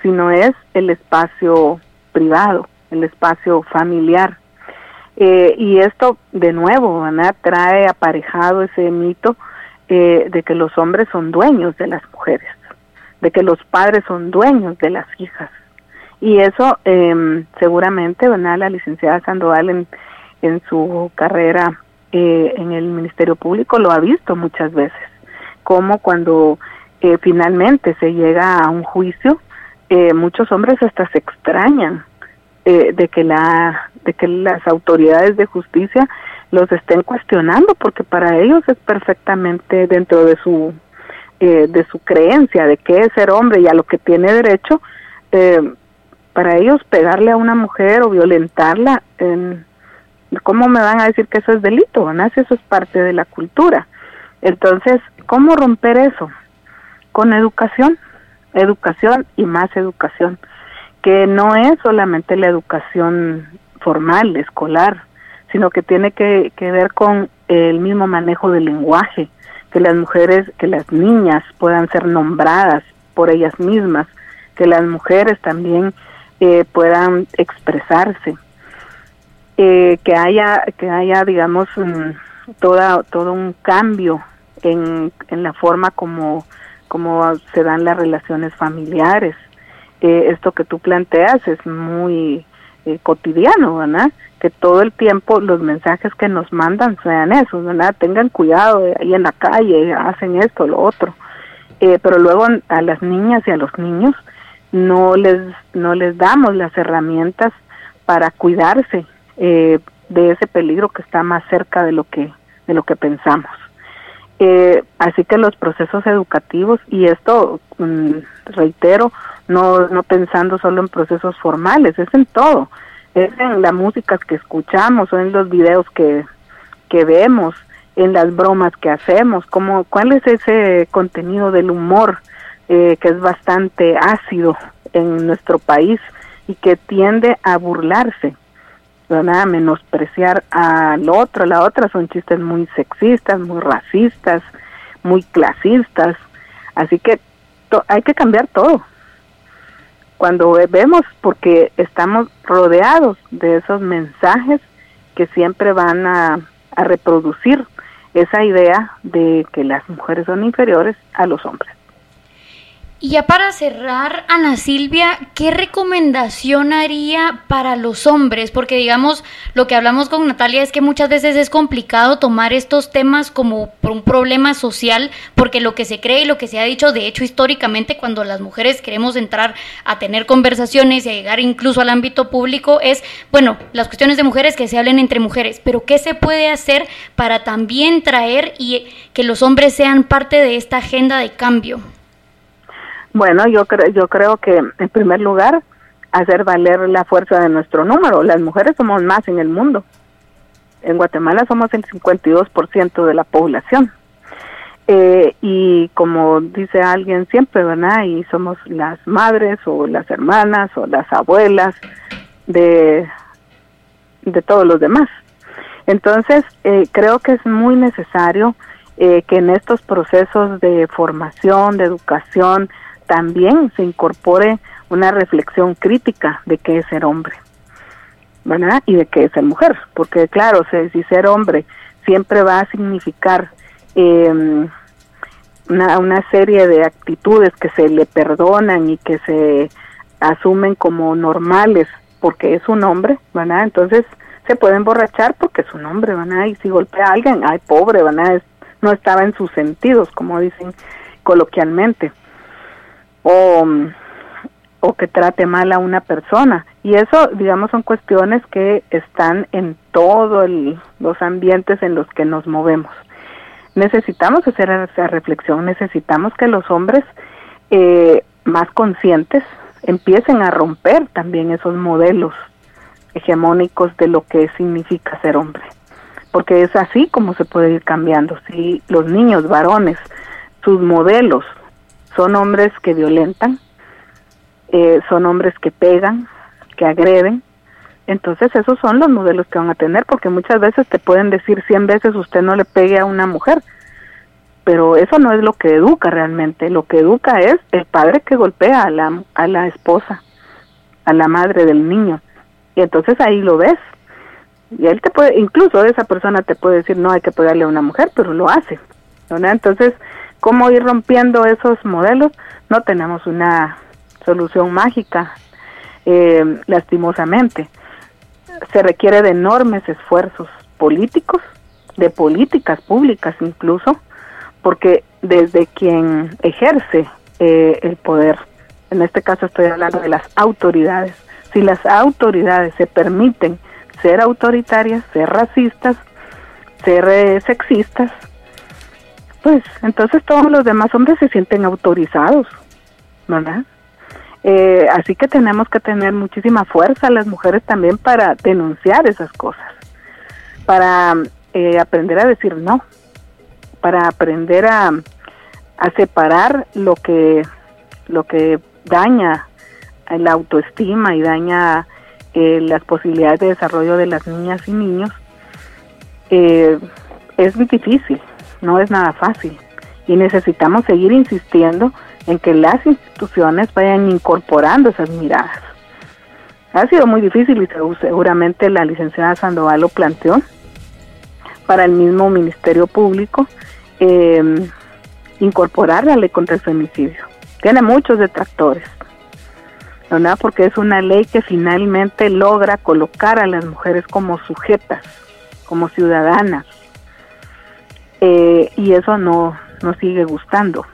S7: sino es el espacio privado, el espacio familiar. Eh, y esto, de nuevo, ¿verdad? trae aparejado ese mito de que los hombres son dueños de las mujeres, de que los padres son dueños de las hijas, y eso eh, seguramente, ¿verdad? La licenciada Sandoval en, en su carrera eh, en el Ministerio Público lo ha visto muchas veces, como cuando eh, finalmente se llega a un juicio, eh, muchos hombres hasta se extrañan eh, de que la de que las autoridades de justicia los estén cuestionando porque para ellos es perfectamente dentro de su eh, de su creencia de que es ser hombre y a lo que tiene derecho eh, para ellos pegarle a una mujer o violentarla, ¿cómo me van a decir que eso es delito? ¿no? Eso es parte de la cultura. Entonces, ¿cómo romper eso? Con educación, educación y más educación, que no es solamente la educación formal, escolar, sino que tiene que ver con el mismo manejo del lenguaje, que las mujeres, que las niñas puedan ser nombradas por ellas mismas, que las mujeres también eh, puedan expresarse, eh, que haya, que haya, digamos, toda, todo un cambio en, en la forma como, como se dan las relaciones familiares. Eh, esto que tú planteas es muy eh, cotidiano, ¿verdad? Que todo el tiempo los mensajes que nos mandan sean esos, ¿verdad? Tengan cuidado eh, ahí en la calle, hacen esto, lo otro. Eh, pero luego a las niñas y a los niños no les no les damos las herramientas para cuidarse eh, de ese peligro que está más cerca de lo que de lo que pensamos eh, así que los procesos educativos y esto mm, reitero no no pensando solo en procesos formales es en todo es en la música que escuchamos o en los videos que que vemos en las bromas que hacemos como cuál es ese contenido del humor eh, que es bastante ácido en nuestro país y que tiende a burlarse, a menospreciar al otro, la otra son chistes muy sexistas, muy racistas, muy clasistas, así que hay que cambiar todo. Cuando vemos, porque estamos rodeados de esos mensajes que siempre van a, reproducir esa idea de que las mujeres son inferiores a los hombres.
S4: Y ya para cerrar, Ana Silvia, ¿qué recomendación haría para los hombres? Porque digamos, lo que hablamos con Natalia es que muchas veces es complicado tomar estos temas como un problema social, porque lo que se cree y lo que se ha dicho, de hecho, históricamente, cuando las mujeres queremos entrar a tener conversaciones y a llegar incluso al ámbito público, es, bueno, las cuestiones de mujeres que se hablen entre mujeres, pero ¿qué se puede hacer para también traer y que los hombres sean parte de esta agenda de cambio?
S7: Bueno, yo creo, yo creo que en primer lugar hacer valer la fuerza de nuestro número. Las mujeres somos más en el mundo. En Guatemala somos el 52% de la población. Eh, y como dice alguien siempre, ¿verdad? Y somos las madres o las hermanas o las abuelas de, de todos los demás. Entonces, eh, creo que es muy necesario eh, que en estos procesos de formación, de educación, también se incorpore una reflexión crítica de qué es ser hombre, ¿verdad? Y de qué es ser mujer, porque claro, si ser hombre siempre va a significar eh, una, una serie de actitudes que se le perdonan y que se asumen como normales porque es un hombre, ¿verdad? Entonces se puede emborrachar porque es un hombre, ¿verdad? Y si golpea a alguien, ay, pobre, ¿verdad? Es no estaba en sus sentidos, como dicen coloquialmente, o, o que trate mal a una persona. Y eso, digamos, son cuestiones que están en todos los ambientes en los que nos movemos. Necesitamos hacer esa reflexión, necesitamos que los hombres eh, más conscientes empiecen a romper también esos modelos hegemónicos de lo que significa ser hombre. Porque es así como se puede ir cambiando. Si los niños varones, sus modelos son hombres que violentan, eh, son hombres que pegan, que agreden, entonces esos son los modelos que van a tener, porque muchas veces te pueden decir cien veces usted no le pegue a una mujer, pero eso no es lo que educa realmente, lo que educa es el padre que golpea a la, a la esposa, a la madre del niño, y entonces ahí lo ves, y él te puede, incluso esa persona te puede decir no hay que pegarle a una mujer, pero lo hace, Entonces, ¿cómo ir rompiendo esos modelos? No tenemos una solución mágica, eh, lastimosamente se requiere de enormes esfuerzos políticos, de políticas públicas incluso, porque desde quien ejerce eh, el poder, en este caso estoy hablando de las autoridades, si las autoridades se permiten ser autoritarias, ser racistas, ser eh, sexistas, pues entonces todos los demás hombres se sienten autorizados, ¿verdad? Eh, así que tenemos que tener muchísima fuerza las mujeres también para denunciar esas cosas, para eh, aprender a decir no, para aprender a, separar lo que lo que daña la autoestima y daña eh, las posibilidades de desarrollo de las niñas y niños es difícil, no es nada fácil y necesitamos seguir insistiendo en que las instituciones vayan incorporando esas miradas. Ha sido muy difícil y seguramente la licenciada Sandoval lo planteó para el mismo Ministerio Público eh, incorporar la ley contra el femicidio. Tiene muchos detractores, ¿verdad? Porque es una ley que finalmente logra colocar a las mujeres como sujetas, como ciudadanas, eh, y eso no nos sigue gustando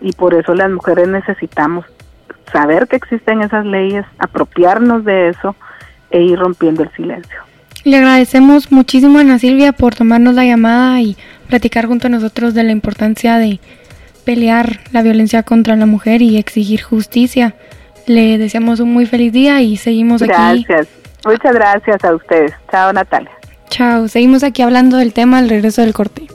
S7: y por eso las mujeres necesitamos saber que existen esas leyes, apropiarnos de eso e ir rompiendo el silencio.
S5: Le agradecemos muchísimo a Ana Silvia por tomarnos la llamada y platicar junto a nosotros de la importancia de pelear la violencia contra la mujer y exigir justicia. Le deseamos un muy feliz día y seguimos
S7: aquí. Gracias, muchas gracias a ustedes. Chao Natalia.
S5: Chao, seguimos aquí hablando del tema al regreso del corte.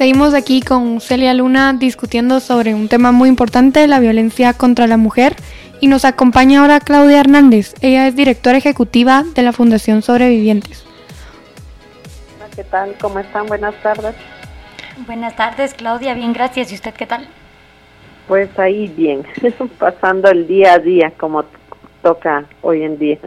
S5: Seguimos aquí con Celia Luna discutiendo sobre un tema muy importante, la violencia contra la mujer. Y nos acompaña ahora Claudia Hernández. Ella es directora ejecutiva de la Fundación Sobrevivientes.
S8: ¿Qué tal? ¿Cómo están? Buenas tardes.
S4: Buenas tardes, Claudia. Bien, gracias. ¿Y usted qué tal?
S8: Pues ahí bien, pasando el día a día como toca hoy en día.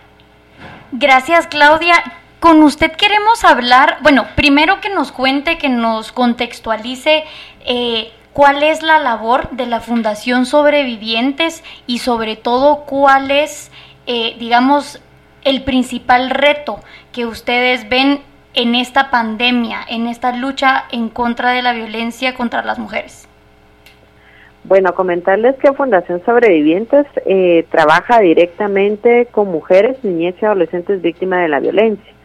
S4: Gracias, Claudia con usted queremos hablar, bueno, primero que nos cuente, que nos contextualice eh, cuál es la labor de la Fundación Sobrevivientes y sobre todo cuál es, eh, digamos, el principal reto que ustedes ven en esta pandemia, en esta lucha en contra de la violencia contra las mujeres.
S8: Bueno, comentarles que Fundación Sobrevivientes eh, trabaja directamente con mujeres, niñez y adolescentes víctimas de la violencia.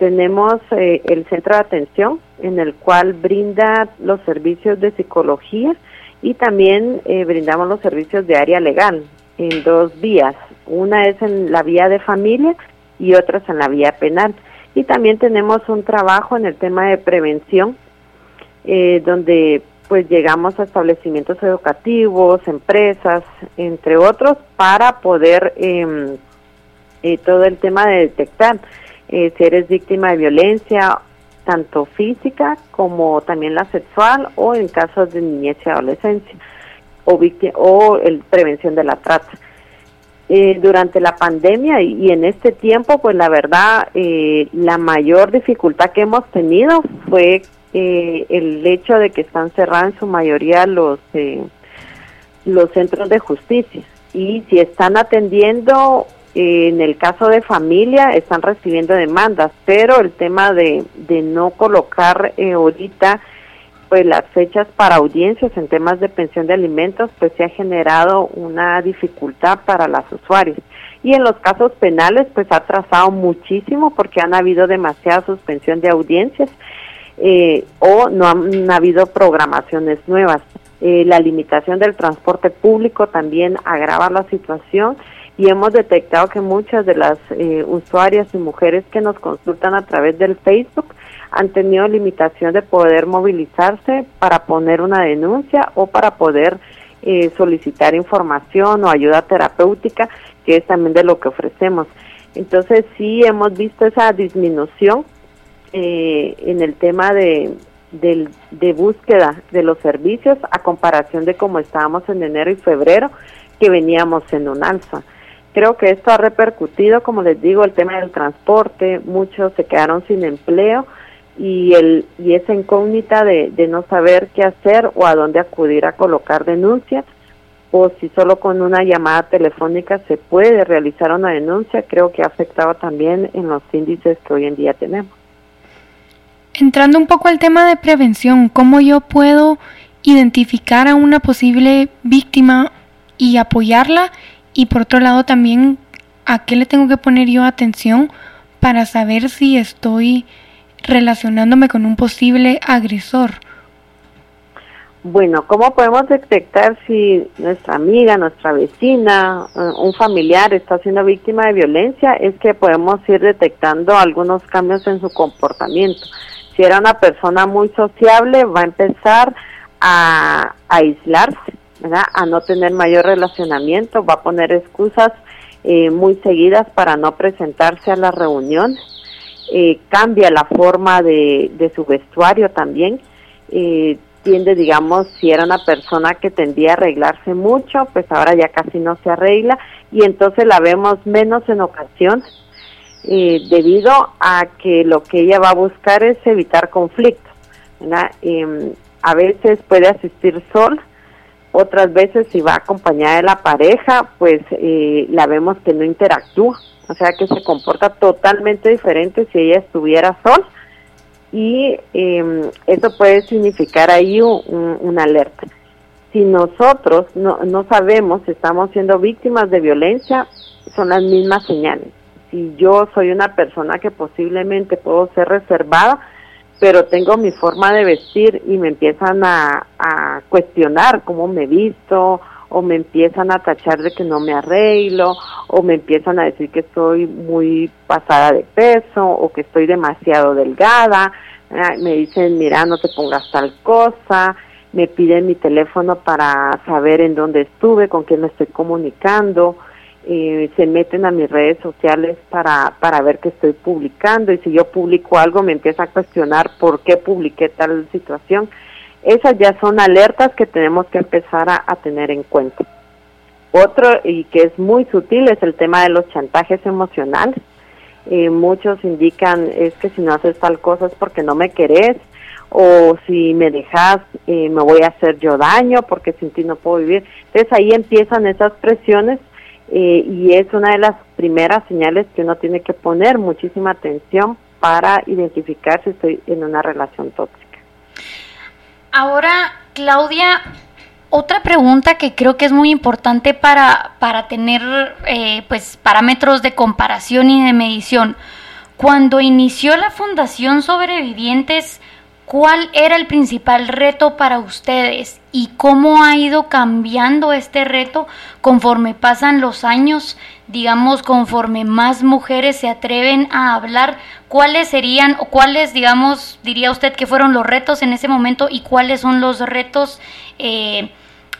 S8: Tenemos eh, el centro de atención en el cual brinda los servicios de psicología y también eh, brindamos los servicios de área legal en dos vías. Una es en la vía de familia y otra es en la vía penal. Y también tenemos un trabajo en el tema de prevención, eh, donde pues llegamos a establecimientos educativos, empresas, entre otros, para poder em, todo el tema de detectar eh, si eres víctima de violencia, tanto física como también la sexual o en casos de niñez y adolescencia o, o el, prevención de la trata. Eh, durante la pandemia y, en este tiempo, pues la verdad, eh, la mayor dificultad que hemos tenido fue eh, el hecho de que están cerrados en su mayoría los, los centros de justicia. y si están atendiendo en el caso de familia están recibiendo demandas, pero el tema de, de no colocar eh, ahorita pues las fechas para audiencias en temas de pensión de alimentos pues se ha generado una dificultad para las usuarias y en los casos penales pues ha trazado muchísimo porque han habido demasiada suspensión de audiencias eh, o no han, habido programaciones nuevas. Eh, la limitación del transporte público también agrava la situación y hemos detectado que muchas de las eh, usuarias y mujeres que nos consultan a través del Facebook han tenido limitación de poder movilizarse para poner una denuncia o para poder eh, solicitar información o ayuda terapéutica, que es también de lo que ofrecemos. Entonces sí hemos visto esa disminución eh, en el tema de, de búsqueda de los servicios a comparación de cómo estábamos en enero y febrero, que veníamos en un alza. Creo que esto ha repercutido, como les digo, el tema del transporte, muchos se quedaron sin empleo y, el, y esa incógnita de, de no saber qué hacer o a dónde acudir a colocar denuncias o si solo con una llamada telefónica se puede realizar una denuncia, creo que ha afectado también en los índices que hoy en día tenemos.
S5: Entrando un poco al tema de prevención, ¿cómo yo puedo identificar a una posible víctima y apoyarla y por otro lado también, ¿a qué le tengo que poner yo atención para saber si estoy relacionándome con un posible agresor?
S8: Bueno, ¿cómo podemos detectar si nuestra amiga, nuestra vecina, eh, un familiar está siendo víctima de violencia? Es que podemos ir detectando algunos cambios en su comportamiento. Si era una persona muy sociable, va a empezar a, a aislarse, a no tener mayor relacionamiento, va a poner excusas eh, muy seguidas para no presentarse a las reuniones, eh, cambia la forma de, de, su vestuario también, eh, tiende, digamos, si era una persona que tendía a arreglarse mucho, pues ahora ya casi no se arregla y entonces la vemos menos en ocasiones debido a que lo que ella va a buscar es evitar conflictos. Em, a veces puede asistir sola, otras veces si va acompañada de la pareja, pues eh, la vemos que no interactúa, o sea que se comporta totalmente diferente si ella estuviera sola y eh, eso puede significar ahí un, una alerta. Si nosotros no, no sabemos si estamos siendo víctimas de violencia, son las mismas señales. Si yo soy una persona que posiblemente puedo ser reservada, pero tengo mi forma de vestir y me empiezan a, cuestionar cómo me visto o me empiezan a tachar de que no me arreglo o me empiezan a decir que estoy muy pasada de peso o que estoy demasiado delgada, me dicen, mira, no te pongas tal cosa, me piden mi teléfono para saber en dónde estuve, con quién me estoy comunicando, eh, se meten a mis redes sociales para, para ver qué estoy publicando y si yo publico algo me empieza a cuestionar por qué publiqué tal situación. Esas ya son alertas que tenemos que empezar a, tener en cuenta. Otro, y que es muy sutil, es el tema de los chantajes emocionales. Eh, muchos indican es que si no haces tal cosa es porque no me querés o si me dejas eh, me voy a hacer yo daño porque sin ti no puedo vivir. Entonces ahí empiezan esas presiones eh, y es una de las primeras señales que uno tiene que poner muchísima atención para identificar si estoy en una relación tóxica.
S4: Ahora, Claudia, otra pregunta que creo que es muy importante para, para tener eh, pues parámetros de comparación y de medición. Cuando inició la Fundación Sobrevivientes, ¿Cuál era el principal reto para ustedes y cómo ha ido cambiando este reto conforme pasan los años? Digamos, conforme más mujeres se atreven a hablar, ¿cuáles serían o cuáles, digamos, diría usted que fueron los retos en ese momento y cuáles son los retos eh,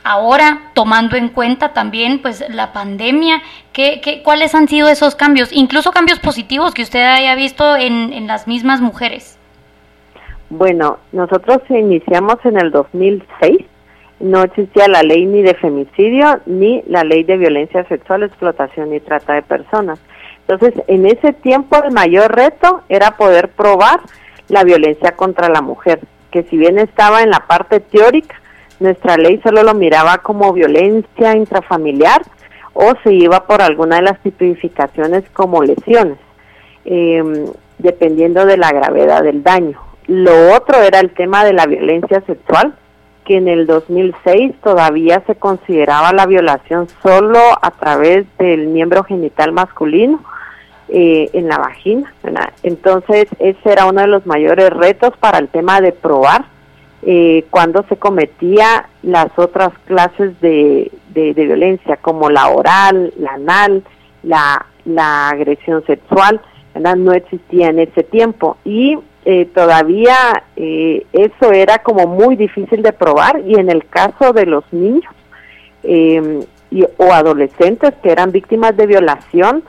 S4: ahora, tomando en cuenta también pues la pandemia? ¿qué, cuáles han sido esos cambios? Incluso cambios positivos que usted haya visto en, en las mismas mujeres.
S8: Bueno, nosotros iniciamos en el 2006. No existía la ley ni de femicidio ni la ley de violencia sexual, explotación y trata de personas. Entonces, en ese tiempo el mayor reto era poder probar la violencia contra la mujer, que si bien estaba en la parte teórica, nuestra ley solo lo miraba como violencia intrafamiliar o se iba por alguna de las tipificaciones como lesiones, em, dependiendo de la gravedad del daño. Lo otro era el tema de la violencia sexual, que en el 2006 todavía se consideraba la violación solo a través del miembro genital masculino eh, en la vagina. Entonces, ese era uno de los mayores retos para el tema de probar eh, cuando se cometía las otras clases de, de, violencia, como la oral, la anal, la, la agresión sexual, no existía en ese tiempo. Y eh, todavía eh, eso era como muy difícil de probar y en el caso de los niños em, o adolescentes que eran víctimas de violación,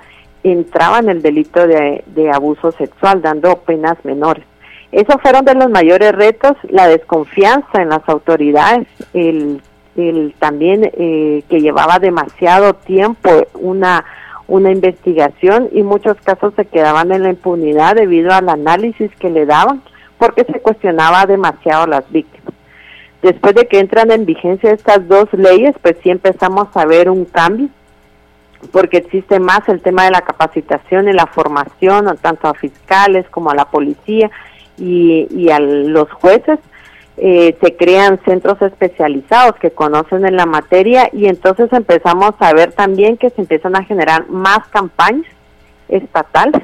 S8: entraba en el delito de, abuso sexual, dando penas menores. Esos fueron de los mayores retos, la desconfianza en las autoridades, el, el también eh, que llevaba demasiado tiempo una, una investigación y muchos casos se quedaban en la impunidad debido al análisis que le daban porque se cuestionaba demasiado a las víctimas. Después de que entran en vigencia estas dos leyes, pues sí empezamos a ver un cambio porque existe más el tema de la capacitación y la formación, tanto a fiscales como a la policía y, a los jueces. Eh, se crean centros especializados que conocen en la materia y entonces empezamos a ver también que se empiezan a generar más campañas estatales,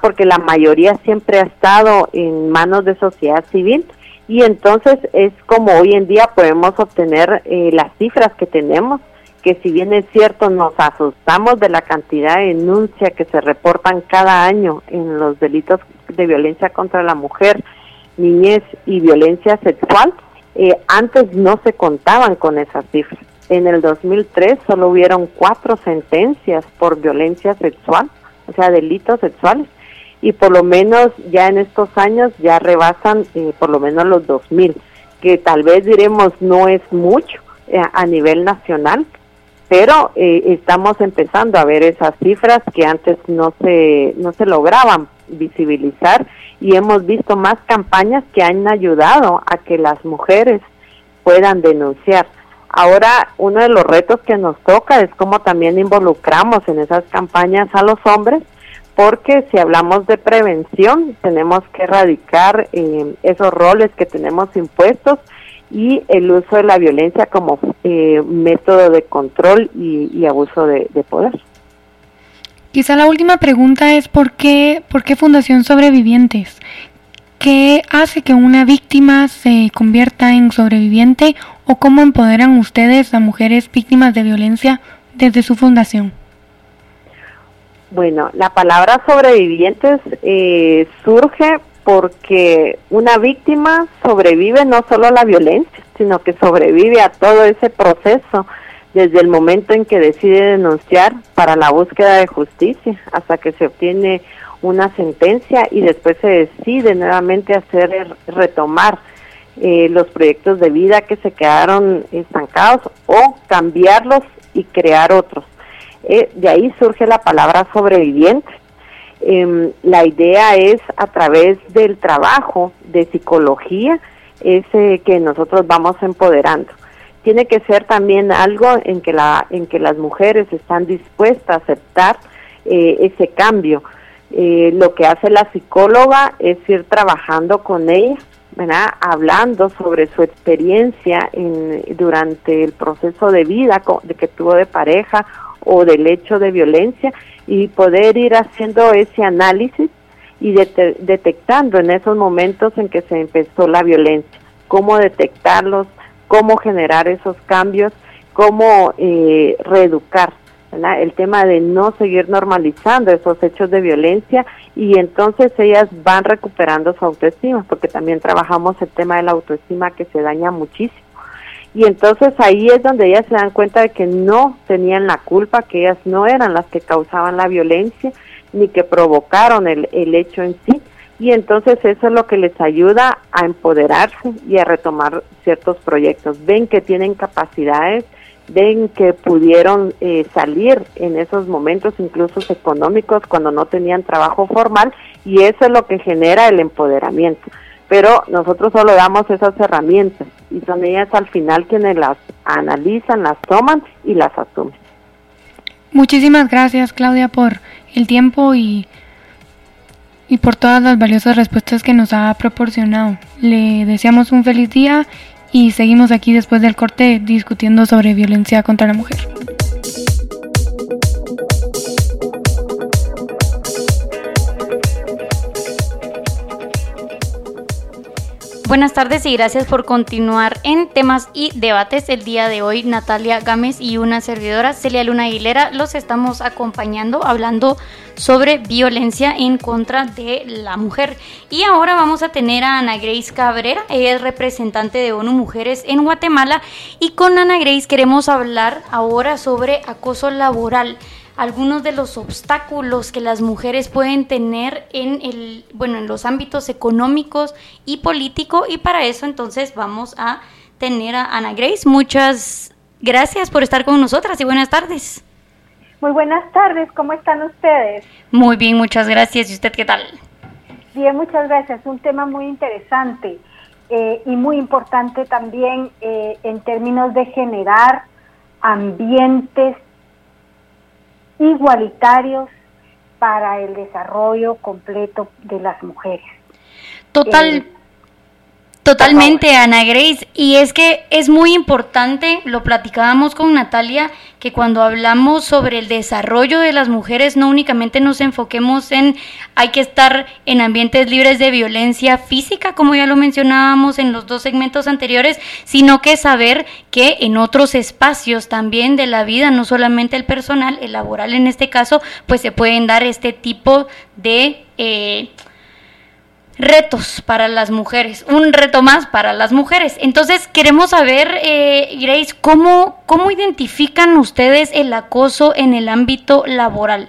S8: porque la mayoría siempre ha estado en manos de sociedad civil y entonces es como hoy en día podemos obtener eh, las cifras que tenemos que si bien es cierto nos asustamos de la cantidad de denuncias que se reportan cada año en los delitos de violencia contra la mujer, niñez y violencia sexual, eh, antes no se contaban con esas cifras. En el 2003 solo hubieron cuatro sentencias por violencia sexual, o sea, delitos sexuales, y por lo menos ya en estos años ya rebasan eh, por lo menos los 2.000, que tal vez diremos no es mucho eh, a nivel nacional, pero eh, estamos empezando a ver esas cifras que antes no se no se lograban visibilizar y hemos visto más campañas que han ayudado a que las mujeres puedan denunciar. Ahora, uno de los retos que nos toca es cómo también involucramos en esas campañas a los hombres, porque si hablamos de prevención, tenemos que erradicar eh, esos roles que tenemos impuestos y el uso de la violencia como eh, método de control y, abuso de, poder.
S5: Quizá la última pregunta es ¿por qué, por qué Fundación Sobrevivientes? ¿Qué hace que una víctima se convierta en sobreviviente o cómo empoderan ustedes a mujeres víctimas de violencia desde su fundación?
S8: Bueno, la palabra sobrevivientes eh, surge porque una víctima sobrevive no solo a la violencia, sino que sobrevive a todo ese proceso desde el momento en que decide denunciar para la búsqueda de justicia hasta que se obtiene una sentencia y después se decide nuevamente hacer retomar eh, los proyectos de vida que se quedaron estancados o cambiarlos y crear otros. Eh, de ahí surge la palabra sobreviviente Em, la idea es a través del trabajo de psicología es que nosotros vamos empoderando. Tiene que ser también algo en que la en que las mujeres están dispuestas a aceptar eh, ese cambio. Eh, lo que hace la psicóloga es ir trabajando con ella, hablando sobre su experiencia en, durante el proceso de vida de que tuvo de pareja o del hecho de violencia y poder ir haciendo ese análisis y detectando en esos momentos en que se empezó la violencia, cómo detectarlos, cómo generar esos cambios, cómo eh, reeducar. El tema de no seguir normalizando esos hechos de violencia y entonces ellas van recuperando su autoestima, porque también trabajamos el tema de la autoestima que se daña muchísimo y entonces ahí es donde ellas se dan cuenta de que no tenían la culpa, que ellas no eran las que causaban la violencia ni que provocaron el, el hecho en sí. Y entonces eso es lo que les ayuda a empoderarse y a retomar ciertos proyectos. Ven que tienen capacidades, ven que pudieron eh, salir en esos momentos, incluso económicos, cuando no tenían trabajo formal, y eso es lo que genera el empoderamiento pero nosotros solo damos esas herramientas y son ellas al final quienes las analizan, las toman y las asumen.
S5: Muchísimas gracias Claudia por el tiempo y, y por todas las valiosas respuestas que nos ha proporcionado. Le deseamos un feliz día y seguimos aquí después del corte discutiendo sobre violencia contra la mujer.
S4: Buenas tardes y gracias por continuar en temas y debates. El día de hoy Natalia Gámez y una servidora, Celia Luna Aguilera, los estamos acompañando hablando sobre violencia en contra de la mujer. Y ahora vamos a tener a Ana Grace Cabrera, ella es representante de ONU Mujeres en Guatemala y con Ana Grace queremos hablar ahora sobre acoso laboral algunos de los obstáculos que las mujeres pueden tener en el bueno en los ámbitos económicos y político y para eso entonces vamos a tener a Ana Grace. Muchas gracias por estar con nosotras y buenas tardes.
S9: Muy buenas tardes, ¿cómo están ustedes?
S4: Muy bien, muchas gracias. ¿Y usted qué tal?
S9: Bien, muchas gracias. Un tema muy interesante eh, y muy importante también eh, en términos de generar ambientes igualitarios para el desarrollo completo de las mujeres.
S4: Total, eh, Totalmente, Ana Grace. Y es que es muy importante, lo platicábamos con Natalia, que cuando hablamos sobre el desarrollo de las mujeres, no únicamente nos enfoquemos en hay que estar en ambientes libres de violencia física, como ya lo mencionábamos en los dos segmentos anteriores, sino que saber que en otros espacios también de la vida, no solamente el personal, el laboral en este caso, pues se pueden dar este tipo de... Eh, retos para las mujeres, un reto más para las mujeres. Entonces, queremos saber, eh, Grace, ¿cómo, ¿cómo identifican ustedes el acoso en el ámbito laboral?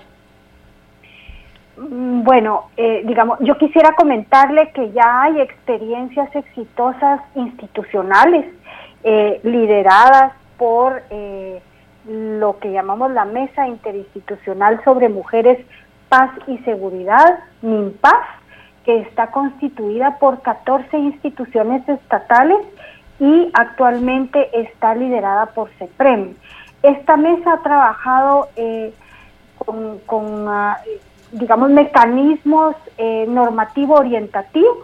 S9: Mm, bueno, eh, digamos, yo quisiera comentarle que ya hay experiencias exitosas institucionales eh, lideradas por eh, lo que llamamos la Mesa Interinstitucional sobre Mujeres, Paz y Seguridad, MINPAS, que está constituida por 14 instituciones estatales y actualmente está liderada por CEPREM. Esta mesa ha trabajado eh, con, ah, digamos, mecanismos eh, normativos orientativos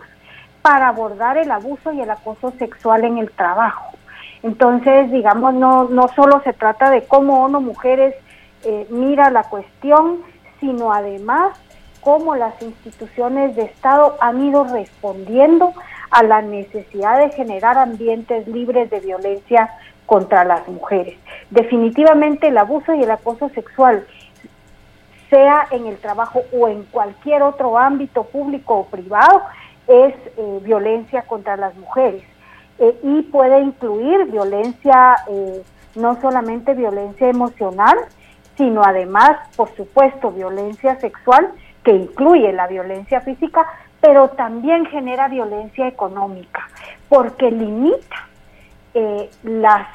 S9: para abordar el abuso y el acoso sexual en el trabajo. Entonces, digamos, no, solo se trata de cómo uno, mujeres, eh, mira la cuestión, sino además cómo las instituciones de Estado han ido respondiendo a la necesidad de generar ambientes libres de violencia contra las mujeres. Definitivamente el abuso y el acoso sexual, sea en el trabajo o en cualquier otro ámbito público o privado, es eh, violencia contra las mujeres eh, y puede incluir violencia, eh, no solamente violencia emocional, sino además, por supuesto, violencia sexual que incluye la violencia física, pero también genera violencia económica, porque limita eh, las,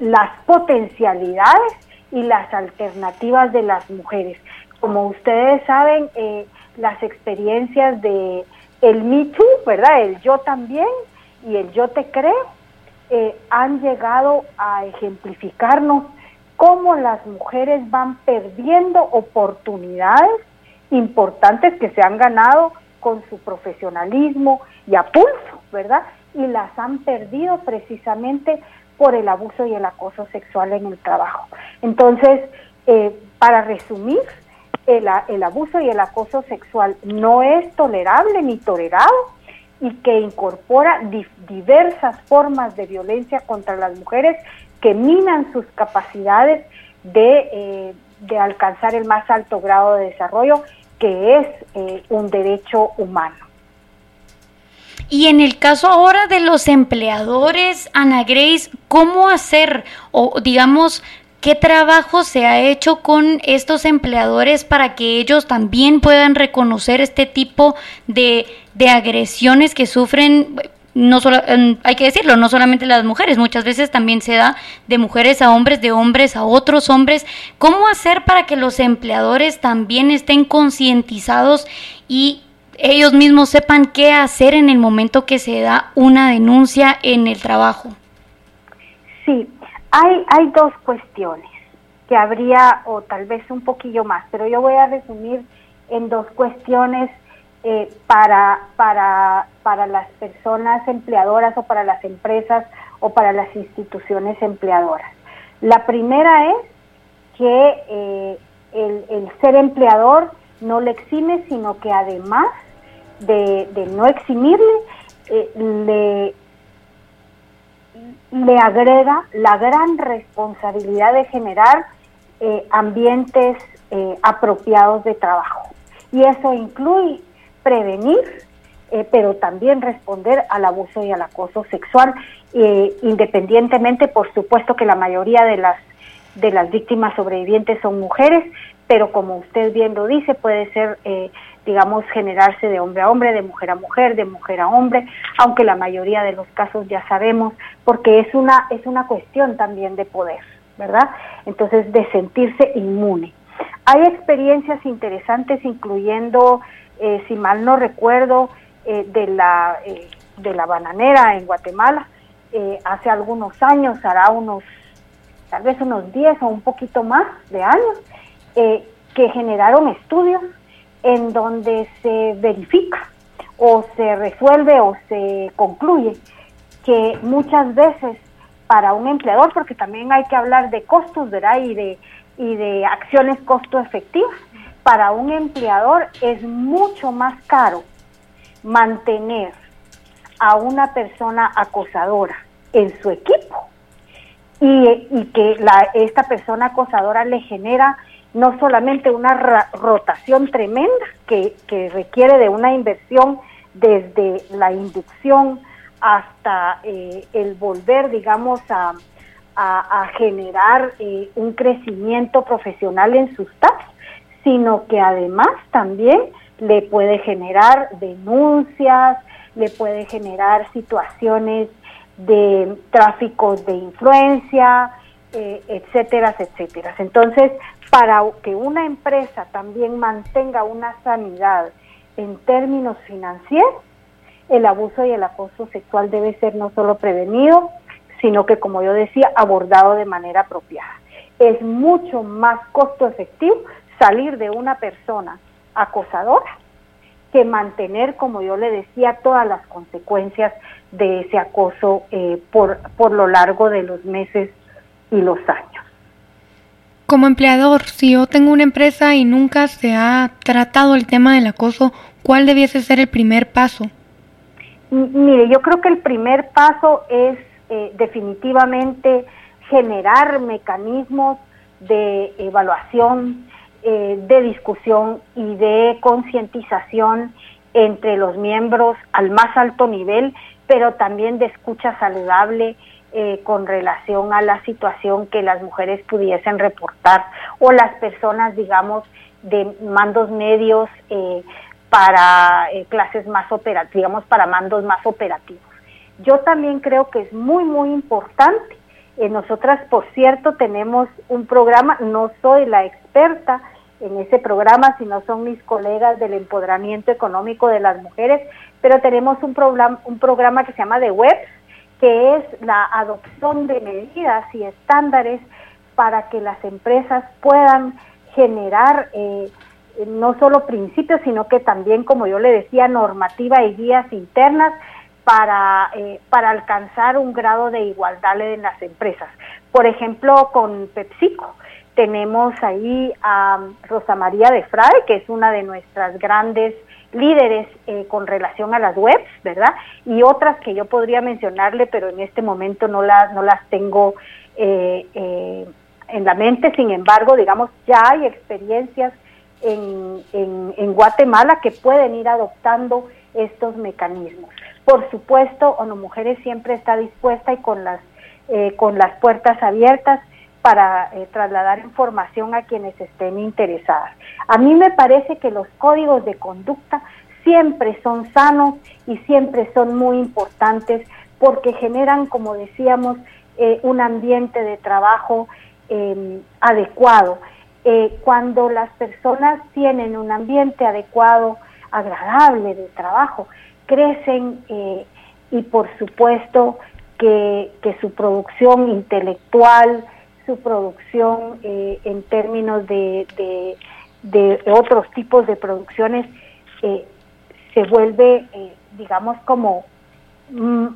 S9: las potencialidades y las alternativas de las mujeres. Como ustedes saben, eh, las experiencias de el Me Too, ¿verdad? El yo también y el yo te creo, eh, han llegado a ejemplificarnos cómo las mujeres van perdiendo oportunidades importantes que se han ganado con su profesionalismo y a pulso, ¿verdad? Y las han perdido precisamente por el abuso y el acoso sexual en el trabajo. Entonces, eh, para resumir, el, abuso y el acoso sexual no es tolerable ni tolerado y que incorpora diversas formas de violencia contra las mujeres que minan sus capacidades de, eh, de alcanzar el más alto grado de desarrollo que es eh, un derecho humano.
S4: Y en el caso ahora de los empleadores, Ana Grace, ¿cómo hacer o digamos qué trabajo se ha hecho con estos empleadores para que ellos también puedan reconocer este tipo de, de agresiones que sufren no solo, hay que decirlo, no solamente las mujeres, muchas veces también se da de mujeres a hombres, de hombres a otros hombres. ¿Cómo hacer para que los empleadores también estén concientizados y ellos mismos sepan qué hacer en el momento que se da una denuncia en el trabajo?
S9: Sí, hay, hay dos cuestiones que habría, o tal vez un poquillo más, pero yo voy a resumir en dos cuestiones eh, para, para, para las personas empleadoras o para las empresas o para las instituciones empleadoras. La primera es que eh, el, ser empleador no le exime, sino que además de, no eximirle, eh, le, le agrega la gran responsabilidad de generar ambientes apropiados de trabajo. Y eso incluye prevenir, eh, pero también responder al abuso y al acoso sexual, eh, independientemente, por supuesto que la mayoría de las de las víctimas sobrevivientes son mujeres, pero como usted bien lo dice, puede ser, eh, digamos, generarse de hombre a hombre, de mujer a mujer, de mujer a hombre, aunque la mayoría de los casos ya sabemos, porque es una, es una cuestión también de poder, ¿verdad? Entonces, de sentirse inmune. Hay experiencias interesantes, incluyendo eh, si mal no recuerdo, eh, de, la, eh, de la bananera en Guatemala, hace algunos años, hará unos, tal vez unos 10 o un poquito más de años, que generaron estudios en donde se verifica o se resuelve o se concluye que muchas veces para un empleador, porque también hay que hablar de costos, ¿verdad? Y de, y de acciones costo efectivas, para un empleador es mucho más caro mantener a una persona acosadora en su equipo. Y, que esta persona acosadora le genera no solamente una rotación tremenda que, requiere de una inversión desde la inducción hasta eh, el volver, digamos, a, generar eh, un crecimiento profesional en sus tasas, sino que además también le puede generar denuncias, le puede generar situaciones de tráfico de influencia, eh, etcétera, etcétera. Entonces, para que una empresa también mantenga una sanidad en términos financieros, el abuso y el acoso sexual debe ser no solo prevenido, sino que, como yo decía, abordado de manera apropiada. Es mucho más costo efectivo salir de una persona acosadora que mantener, como yo le decía, todas las consecuencias de ese acoso eh, por, por lo largo de los meses y los años.
S5: Como empleador, si yo tengo una empresa y nunca se ha tratado el tema del acoso, ¿cuál debiese ser el primer paso?
S9: mire, yo creo que el primer paso es eh, definitivamente generar mecanismos de evaluación, eh, de discusión y de concientización entre los miembros al más alto nivel, pero también de escucha saludable eh, con relación a la situación que las mujeres pudiesen reportar o las personas, digamos, de mandos medios eh, para clases más operativas, digamos, para mandos más operativos. Yo también creo que es muy, muy importante. nosotras, por cierto, tenemos un programa, no soy la experta, en ese programa, si no son mis colegas del empoderamiento económico de las mujeres, pero tenemos un, programa, un programa que se llama de web, que es la adopción de medidas y estándares para que las empresas puedan generar eh, no solo principios, sino que también, como yo le decía, normativa y guías internas para, eh, para alcanzar un grado de igualdad en las empresas. Por ejemplo, con PepsiCo tenemos ahí a Rosa María de Frade, que es una de nuestras grandes líderes eh, con relación a las webs, ¿verdad? Y otras que yo podría mencionarle, pero en este momento no, las no las tengo eh, eh, en la mente. Sin embargo, digamos, ya hay experiencias en, en, Guatemala que pueden ir adoptando estos mecanismos. Por supuesto, ONU Mujeres siempre está dispuesta y con las, con las puertas abiertas para eh, trasladar información a quienes estén interesadas. A mí me parece que los códigos de conducta siempre son sanos y siempre son muy importantes porque generan, como decíamos, eh, un ambiente de trabajo em, adecuado. Eh, cuando las personas tienen un ambiente adecuado, agradable de trabajo, crecen y por supuesto que, que su producción intelectual, su producción eh, en términos de, de, otros tipos de producciones eh, se vuelve, eh, digamos, como mm,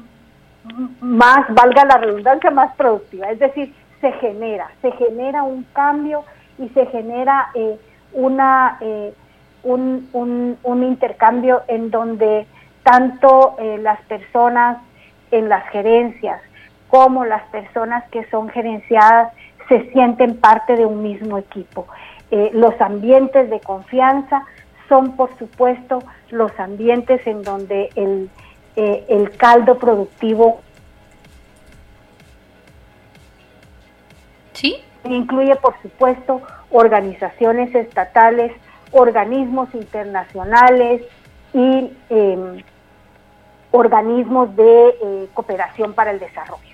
S9: más, valga la redundancia, más productiva. Es decir, se genera, se genera un cambio y se genera una, un, un, un, intercambio en donde tanto las personas en las gerencias como las personas que son gerenciadas se sienten parte de un mismo equipo. Eh, los ambientes de confianza son, por supuesto, los ambientes en donde el, eh, el caldo productivo
S4: ¿Sí?
S9: incluye, por supuesto, organizaciones estatales, organismos internacionales y em, organismos de eh, cooperación para el desarrollo.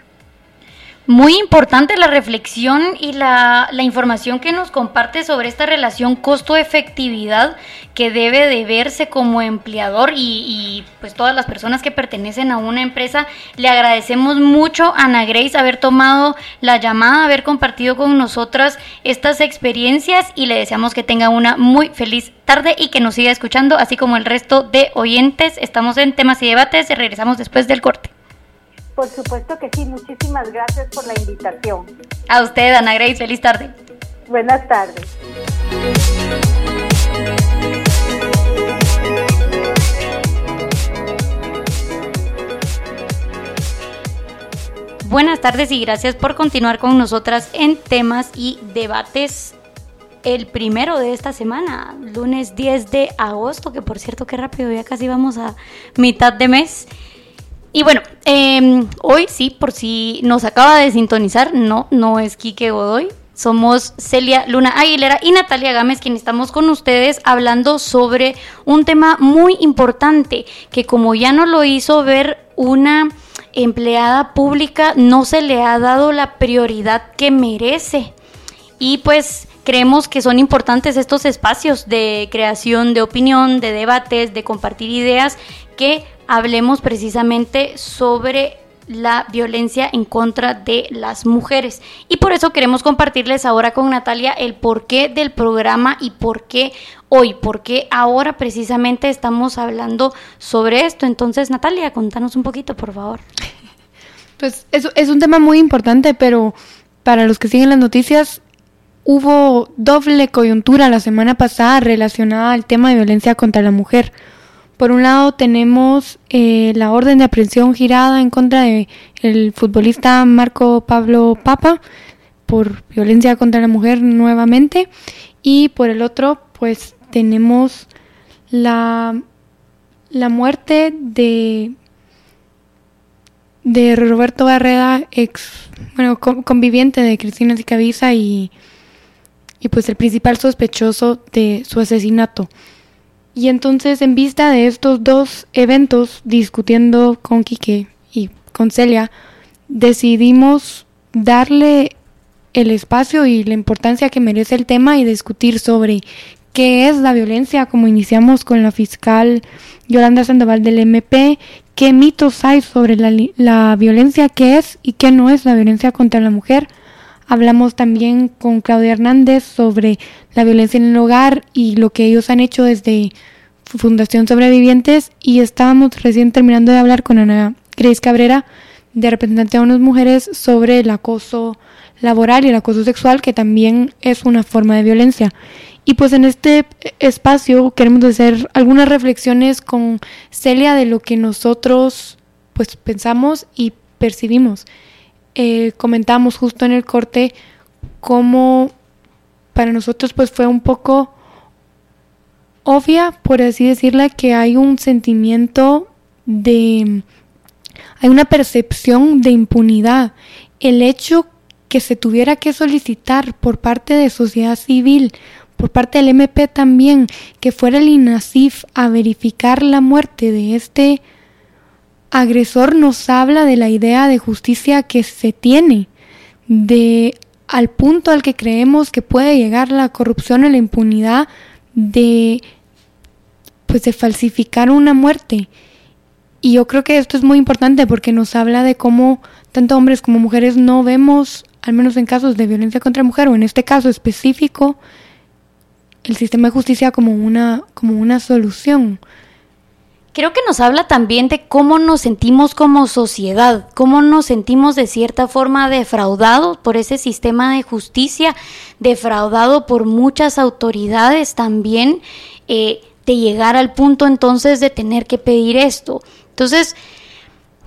S4: Muy importante la reflexión y la, información que nos comparte sobre esta relación costo-efectividad que debe de verse como empleador y, pues todas las personas que pertenecen a una empresa. Le agradecemos mucho a Ana Grace haber tomado la llamada, haber compartido con nosotras estas experiencias y le deseamos que tenga una muy feliz tarde y que nos siga escuchando, así como el resto de oyentes. Estamos en temas y debates, regresamos después del corte.
S9: Por supuesto que sí, muchísimas gracias por la invitación.
S4: A usted, Ana Grace, feliz tarde.
S9: Buenas tardes.
S4: Buenas tardes y gracias por continuar con nosotras en temas y debates. El primero de esta semana, lunes 10 de agosto, que por cierto, qué rápido, ya casi vamos a mitad de mes. Y bueno, em, hoy sí, por si nos acaba de sintonizar, no, no es Quique Godoy. Somos Celia Luna Aguilera y Natalia Gámez, quien estamos con ustedes hablando sobre un tema muy importante que como ya no lo hizo ver una empleada pública, no se le ha dado la prioridad que merece. Y pues creemos que son importantes estos espacios de creación de opinión, de debates, de compartir ideas que hablemos precisamente sobre la violencia en contra de las mujeres. Y por eso queremos compartirles ahora con Natalia el porqué del programa y por qué hoy, por qué ahora precisamente estamos hablando sobre esto. Entonces, Natalia, contanos un poquito, por favor.
S5: Pues es, es un tema muy importante, pero para los que siguen las noticias, hubo doble coyuntura la semana pasada relacionada al tema de violencia contra la mujer. Por un lado tenemos eh, la orden de aprehensión girada en contra de futbolista Marco Pablo Papa por violencia contra la mujer nuevamente y por el otro pues tenemos la, la muerte de de Roberto Barreda, ex bueno conviviente de Cristina Zicabiza y y pues el principal sospechoso de su asesinato. Y entonces, en vista de estos dos eventos, discutiendo con Quique y con Celia, decidimos darle el espacio y la importancia que merece el tema y discutir sobre qué es la violencia, como iniciamos con la fiscal Yolanda Sandoval del MP, qué mitos hay sobre la, la violencia, qué es y qué no es la violencia contra la mujer. Hablamos también con Claudia Hernández sobre la violencia en el hogar y lo que ellos han hecho desde Fundación Sobrevivientes y estábamos recién terminando de hablar con Ana Grace Cabrera de representante de unas mujeres sobre el acoso laboral y el acoso sexual que también es una forma de violencia. Y pues en este espacio queremos hacer algunas reflexiones con Celia de lo que nosotros pues pensamos y percibimos eh, comentamos justo en el corte cómo para nosotros pues fue un poco obvia, por así decirla, que hay un sentimiento de... hay una percepción de impunidad. El hecho que se tuviera que solicitar por parte de sociedad civil, por parte del MP también, que fuera el INASIF a verificar la muerte de este agresor nos habla de la idea de justicia que se tiene, de al punto al que creemos que puede llegar la corrupción y la impunidad de pues de falsificar una muerte. Y yo creo que esto es muy importante porque nos habla de cómo tanto hombres como mujeres no vemos al menos en casos de violencia contra mujer o en este caso específico, el sistema de justicia como una, como una solución.
S4: Creo que nos habla también de cómo nos sentimos como sociedad, cómo nos sentimos de cierta forma defraudados por ese sistema de justicia, defraudado por muchas autoridades también, eh, de llegar al punto entonces de tener que pedir esto. Entonces,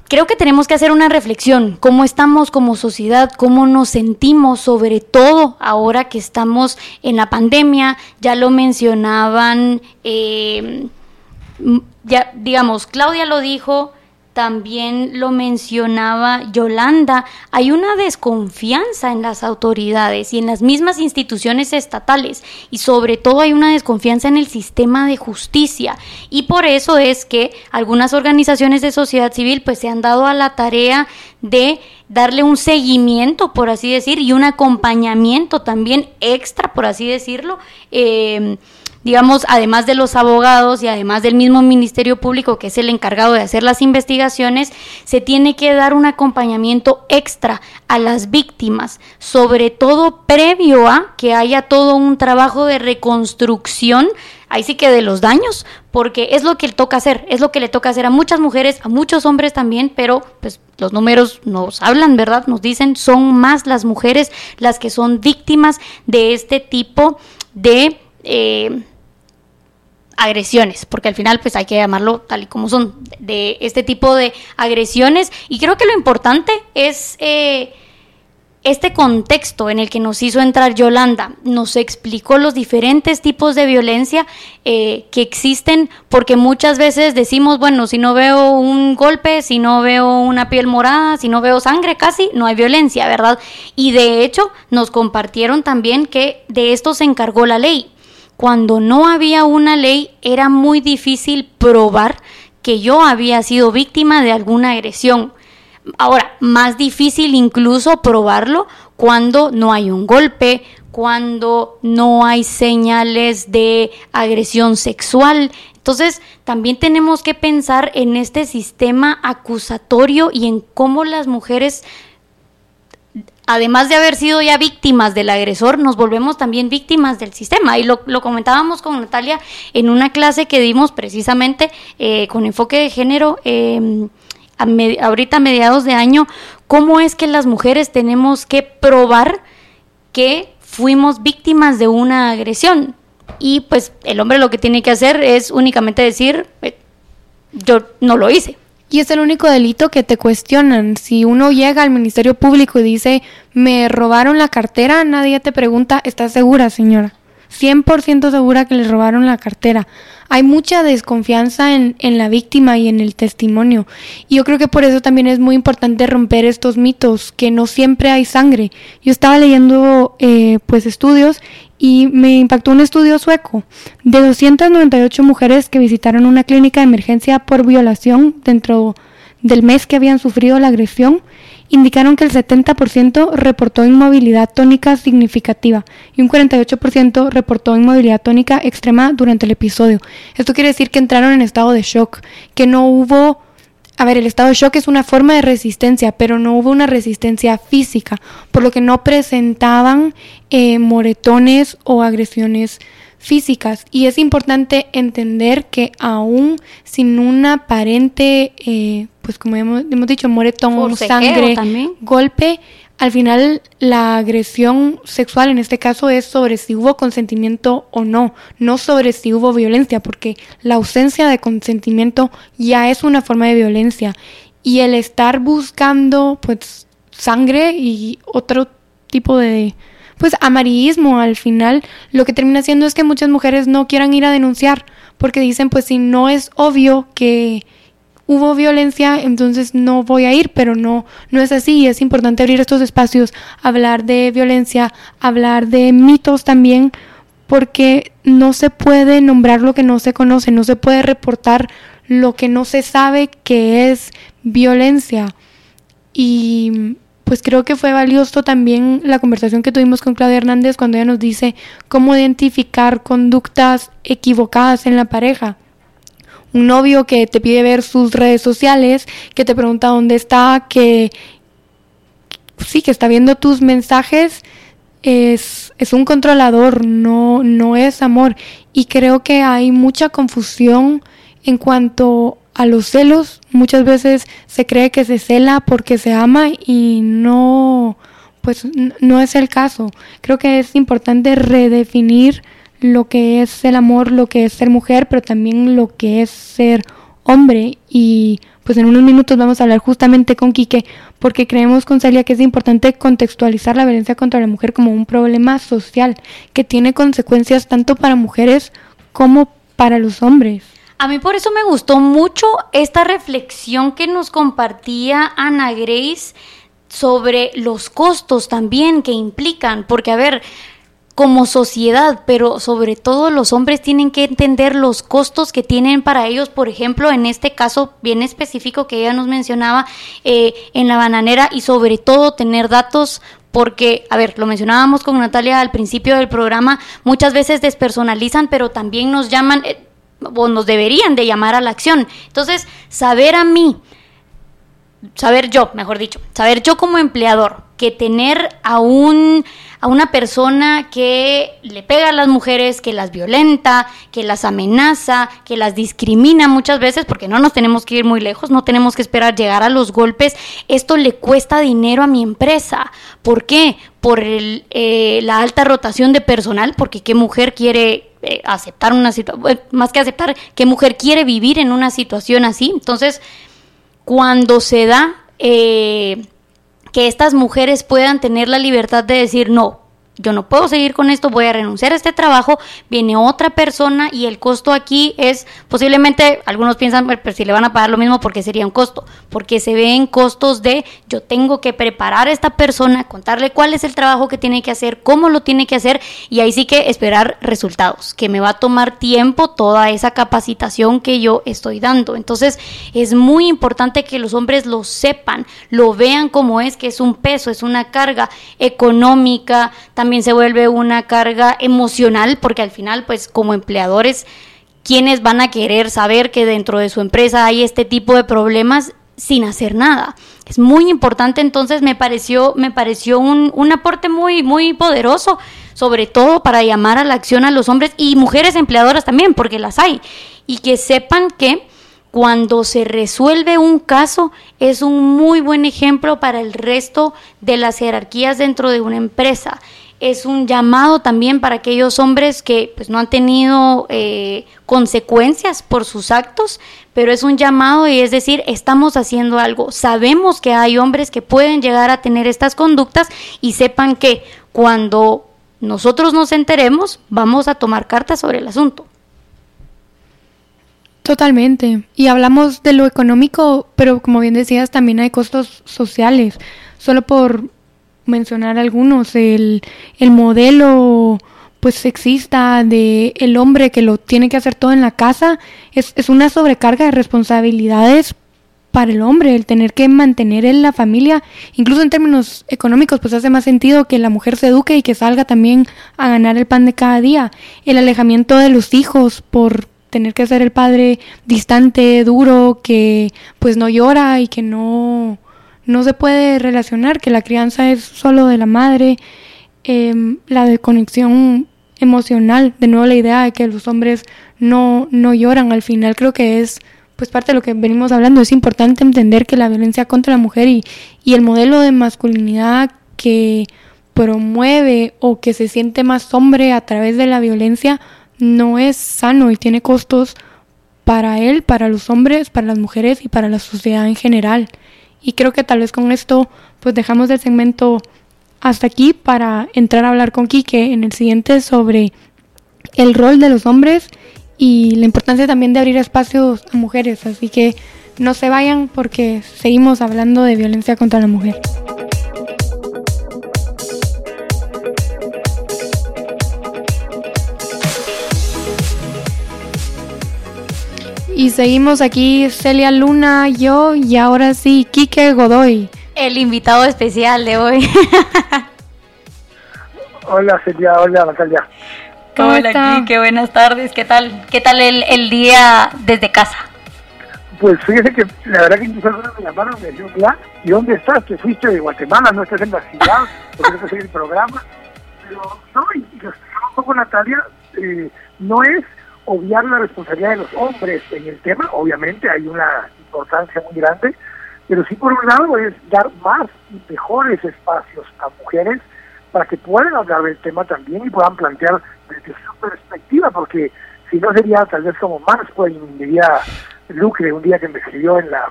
S4: creo que tenemos que hacer una reflexión, cómo estamos como sociedad, cómo nos sentimos, sobre todo ahora que estamos en la pandemia, ya lo mencionaban. Eh, ya digamos, Claudia lo dijo, también lo mencionaba Yolanda, hay una desconfianza en las autoridades y en las mismas instituciones estatales y sobre todo hay una desconfianza en el sistema de justicia. Y por eso es que algunas organizaciones de sociedad civil pues se han dado a la tarea de darle un seguimiento, por así decir, y un acompañamiento también extra, por así decirlo, eh, digamos, además de los abogados y además del mismo Ministerio Público, que es el encargado de hacer las investigaciones, se tiene que dar un acompañamiento extra a las víctimas, sobre todo previo a que haya todo un trabajo de reconstrucción ahí sí que de los daños, porque es lo que le toca hacer, es lo que le toca hacer a muchas mujeres, a muchos hombres también, pero pues los números nos hablan, ¿verdad? Nos dicen, son más las mujeres las que son víctimas de este tipo de... Eh, agresiones, porque al final pues hay que llamarlo tal y como son, de este tipo de agresiones. Y creo que lo importante es eh, este contexto en el que nos hizo entrar Yolanda, nos explicó los diferentes tipos de violencia eh, que existen, porque muchas veces decimos, bueno, si no veo un golpe, si no veo una piel morada, si no veo sangre casi, no hay violencia, ¿verdad? Y de hecho nos compartieron también que de esto se encargó la ley cuando no había una ley era muy difícil probar que yo había sido víctima de alguna agresión. Ahora, más difícil incluso probarlo cuando no hay un golpe, cuando no hay señales de agresión sexual. Entonces, también tenemos que pensar en este sistema acusatorio y en cómo las mujeres además de haber sido ya víctimas del agresor, nos volvemos también víctimas del sistema. Y lo, comentábamos con Natalia en una clase que dimos precisamente eh, con enfoque de género. Eh, ahorita a mediados de año, cómo es que las mujeres tenemos que probar que fuimos víctimas de una agresión. Y pues el hombre lo que tiene que hacer es únicamente decir, eh, yo no lo hice.
S5: Y es el único delito que te cuestionan. Si uno llega al Ministerio Público y dice, me robaron la cartera, nadie te pregunta, ¿estás segura, señora? 100% segura que le robaron la cartera. Hay mucha desconfianza en, en, la víctima y en el testimonio. Y yo creo que por eso también es muy importante romper estos mitos, que no siempre hay sangre. Yo estaba leyendo eh, pues estudios y me impactó un estudio sueco de 298 mujeres que visitaron una clínica de emergencia por violación dentro del mes que habían sufrido la agresión, indicaron que el 70% reportó inmovilidad tónica significativa y un 48% reportó inmovilidad tónica extrema durante el episodio. Esto quiere decir que entraron en estado de shock, que no hubo a ver, el estado de shock es una forma de resistencia, pero no hubo una resistencia física, por lo que no presentaban eh, moretones o agresiones físicas. Y es importante entender que aún sin una aparente, eh, pues como hemos, dicho, moretón, sangre, golpe, al final la agresión sexual en este caso es sobre si hubo consentimiento o no, no sobre si hubo violencia, porque la ausencia de consentimiento ya es una forma de violencia. Y el estar buscando pues sangre y otro tipo de pues amarillismo al final lo que termina haciendo es que muchas mujeres no quieran ir a denunciar porque dicen pues si no es obvio que hubo violencia, entonces no voy a ir, pero no, no es así. Es importante abrir estos espacios, hablar de violencia, hablar de mitos también, porque no se puede nombrar lo que no se conoce, no se puede reportar lo que no se sabe que es violencia. Y pues creo que fue valioso también la conversación que tuvimos con Claudia Hernández cuando ella nos dice cómo identificar conductas equivocadas en la pareja un novio que te pide ver sus redes sociales, que te pregunta dónde está, que sí, que está viendo tus mensajes, es, es un controlador, no, no es amor. Y creo que hay mucha confusión en cuanto a los celos. Muchas veces se cree que se cela porque se ama y no, pues no es el caso. Creo que es importante redefinir lo que es el amor, lo que es ser mujer, pero también lo que es ser hombre. Y pues en unos minutos vamos a hablar justamente con Quique, porque creemos con Celia que es importante contextualizar la violencia contra la mujer como un problema social que tiene consecuencias tanto para mujeres como para los hombres.
S4: A mí por eso me gustó mucho esta reflexión que nos compartía Ana Grace sobre los costos también que implican, porque a ver, como sociedad, pero sobre todo los hombres tienen que entender los costos que tienen para ellos, por ejemplo, en este caso bien específico que ella nos mencionaba eh, en la bananera y sobre todo tener datos porque, a ver, lo mencionábamos con Natalia al principio del programa, muchas veces despersonalizan, pero también nos llaman, eh, o nos deberían de llamar a la acción. Entonces, saber a mí, saber yo, mejor dicho, saber yo como empleador, que tener a un a una persona que le pega a las mujeres, que las violenta, que las amenaza, que las discrimina muchas veces, porque no nos tenemos que ir muy lejos, no tenemos que esperar llegar a los golpes, esto le cuesta dinero a mi empresa. ¿Por qué? Por eh, la alta rotación de personal, porque qué mujer quiere eh, aceptar una situación, más que aceptar, qué mujer quiere vivir en una situación así. Entonces, cuando se da... Eh, que estas mujeres puedan tener la libertad de decir, no, yo no puedo seguir con esto, voy a renunciar a este trabajo, viene otra persona y el costo aquí es posiblemente, algunos piensan, pero si le van a pagar lo mismo porque sería un costo, porque se ven costos de yo tengo que preparar a esta persona, contarle cuál es el trabajo que tiene que hacer, cómo lo tiene que hacer y ahí sí que esperar resultados, que me va a tomar tiempo toda esa capacitación que yo estoy dando. Entonces es muy importante que los hombres lo sepan, lo vean como es, que es un peso, es una carga económica, también también se vuelve una carga emocional porque al final pues como empleadores quienes van a querer saber que dentro de su empresa hay este tipo de problemas sin hacer nada. Es muy importante, entonces me pareció, me pareció un, un, aporte muy, muy poderoso, sobre todo para llamar a la acción a los hombres y mujeres empleadoras también, porque las hay, y que sepan que cuando se resuelve un caso es un muy buen ejemplo para el resto de las jerarquías dentro de una empresa es un llamado también para aquellos hombres que pues, no han tenido eh, consecuencias por sus actos, pero es un llamado y es decir, estamos haciendo algo. Sabemos que hay hombres que pueden llegar a tener estas conductas y sepan que cuando nosotros nos enteremos, vamos a tomar cartas sobre el asunto.
S5: Totalmente. Y hablamos de lo económico, pero como bien decías, también hay costos sociales. Solo por mencionar algunos, el, el modelo pues sexista de el hombre que lo tiene que hacer todo en la casa es, es una sobrecarga de responsabilidades para el hombre, el tener que mantener en la familia, incluso en términos económicos, pues hace más sentido que la mujer se eduque y que salga también a ganar el pan de cada día. El alejamiento de los hijos por tener que ser el padre distante, duro, que pues no llora y que no no se puede relacionar, que la crianza es solo de la madre, em, la desconexión emocional, de nuevo la idea de que los hombres no, no lloran al final, creo que es pues parte de lo que venimos hablando, es importante entender que la violencia contra la mujer y, y el modelo de masculinidad que promueve o que se siente más hombre a través de la violencia no es sano y tiene costos para él, para los hombres, para las mujeres y para la sociedad en general. Y creo que tal vez con esto pues dejamos el segmento hasta aquí para entrar a hablar con Quique en el siguiente sobre el rol de los hombres y la importancia también de abrir espacios a mujeres. Así que no se vayan porque seguimos hablando de violencia contra la mujer. Y seguimos aquí Celia Luna, yo y ahora sí, Quique Godoy.
S4: El invitado especial de hoy.
S3: hola Celia, hola Natalia.
S4: hola Quique, buenas tardes, ¿qué tal? ¿Qué tal el, el día desde casa?
S3: Pues fíjese que la verdad que incluso algunos me llamaron y me dijeron, ¿y dónde estás? Te fuiste de Guatemala, no estás en la ciudad, porque no estás en el programa. Pero no, y un poco Natalia, eh, no es obviar la responsabilidad de los hombres en el tema, obviamente hay una importancia muy grande, pero sí por un lado es dar más y mejores espacios a mujeres para que puedan hablar del tema también y puedan plantear desde su perspectiva, porque si no sería tal vez como pues diría Lucre un día que me escribió en la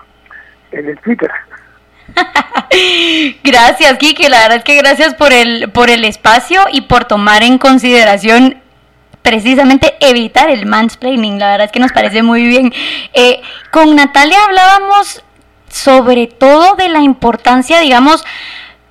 S3: en el Twitter.
S4: gracias, Kike. La verdad es que gracias por el, por el espacio y por tomar en consideración precisamente evitar el mansplaining. La verdad es que nos parece muy bien. Eh, con Natalia hablábamos sobre todo de la importancia, digamos,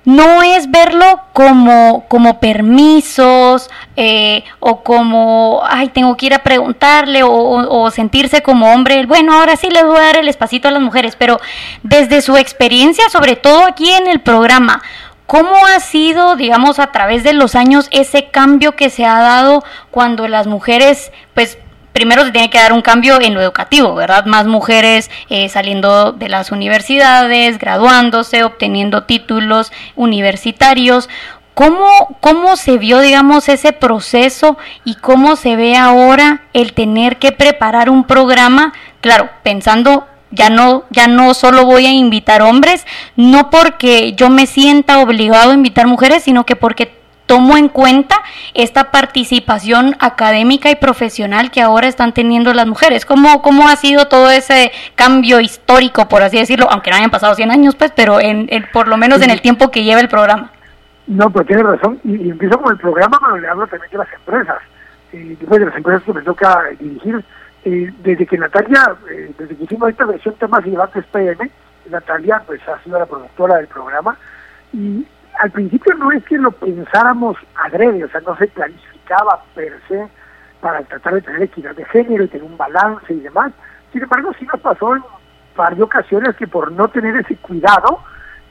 S4: no es verlo como, como permisos eh, o como, ay, tengo que ir a preguntarle o, sentirse como hombre, bueno, ahora sí les voy a dar el espacito a las mujeres, pero desde su experiencia, sobre todo aquí en el programa, ¿cómo ha sido, digamos, a través de los años ese cambio que se ha dado cuando las mujeres, pues, primero se tiene que dar un cambio en lo educativo, ¿verdad? Más mujeres eh, saliendo de las universidades, graduándose, obteniendo títulos universitarios. ¿Cómo, ¿Cómo se vio, digamos, ese proceso y cómo se ve ahora el tener que preparar un programa? Claro, pensando ya no, ya no solo voy a invitar hombres, no porque yo me sienta obligado a invitar mujeres, sino que porque tomo en cuenta esta participación académica y profesional que ahora están teniendo las mujeres. ¿Cómo, cómo ha sido todo ese cambio histórico, por así decirlo, aunque no hayan pasado 100 años, pues, pero en, por lo menos en el tiempo que lleva el programa?
S3: No, pues tiene razón, y, empiezo con el programa, pero le hablo también de las empresas, eh, de las empresas que me toca dirigir. Eh, desde que Natalia, eh, desde que hicimos esta versión temas y debates PM, Natalia pues ha sido la productora del programa, y al principio no es que lo pensáramos adrede, o sea, no se planificaba per se para tratar de tener equidad de género y tener un balance y demás. Sin embargo, sí nos pasó en varias ocasiones que por no tener ese cuidado,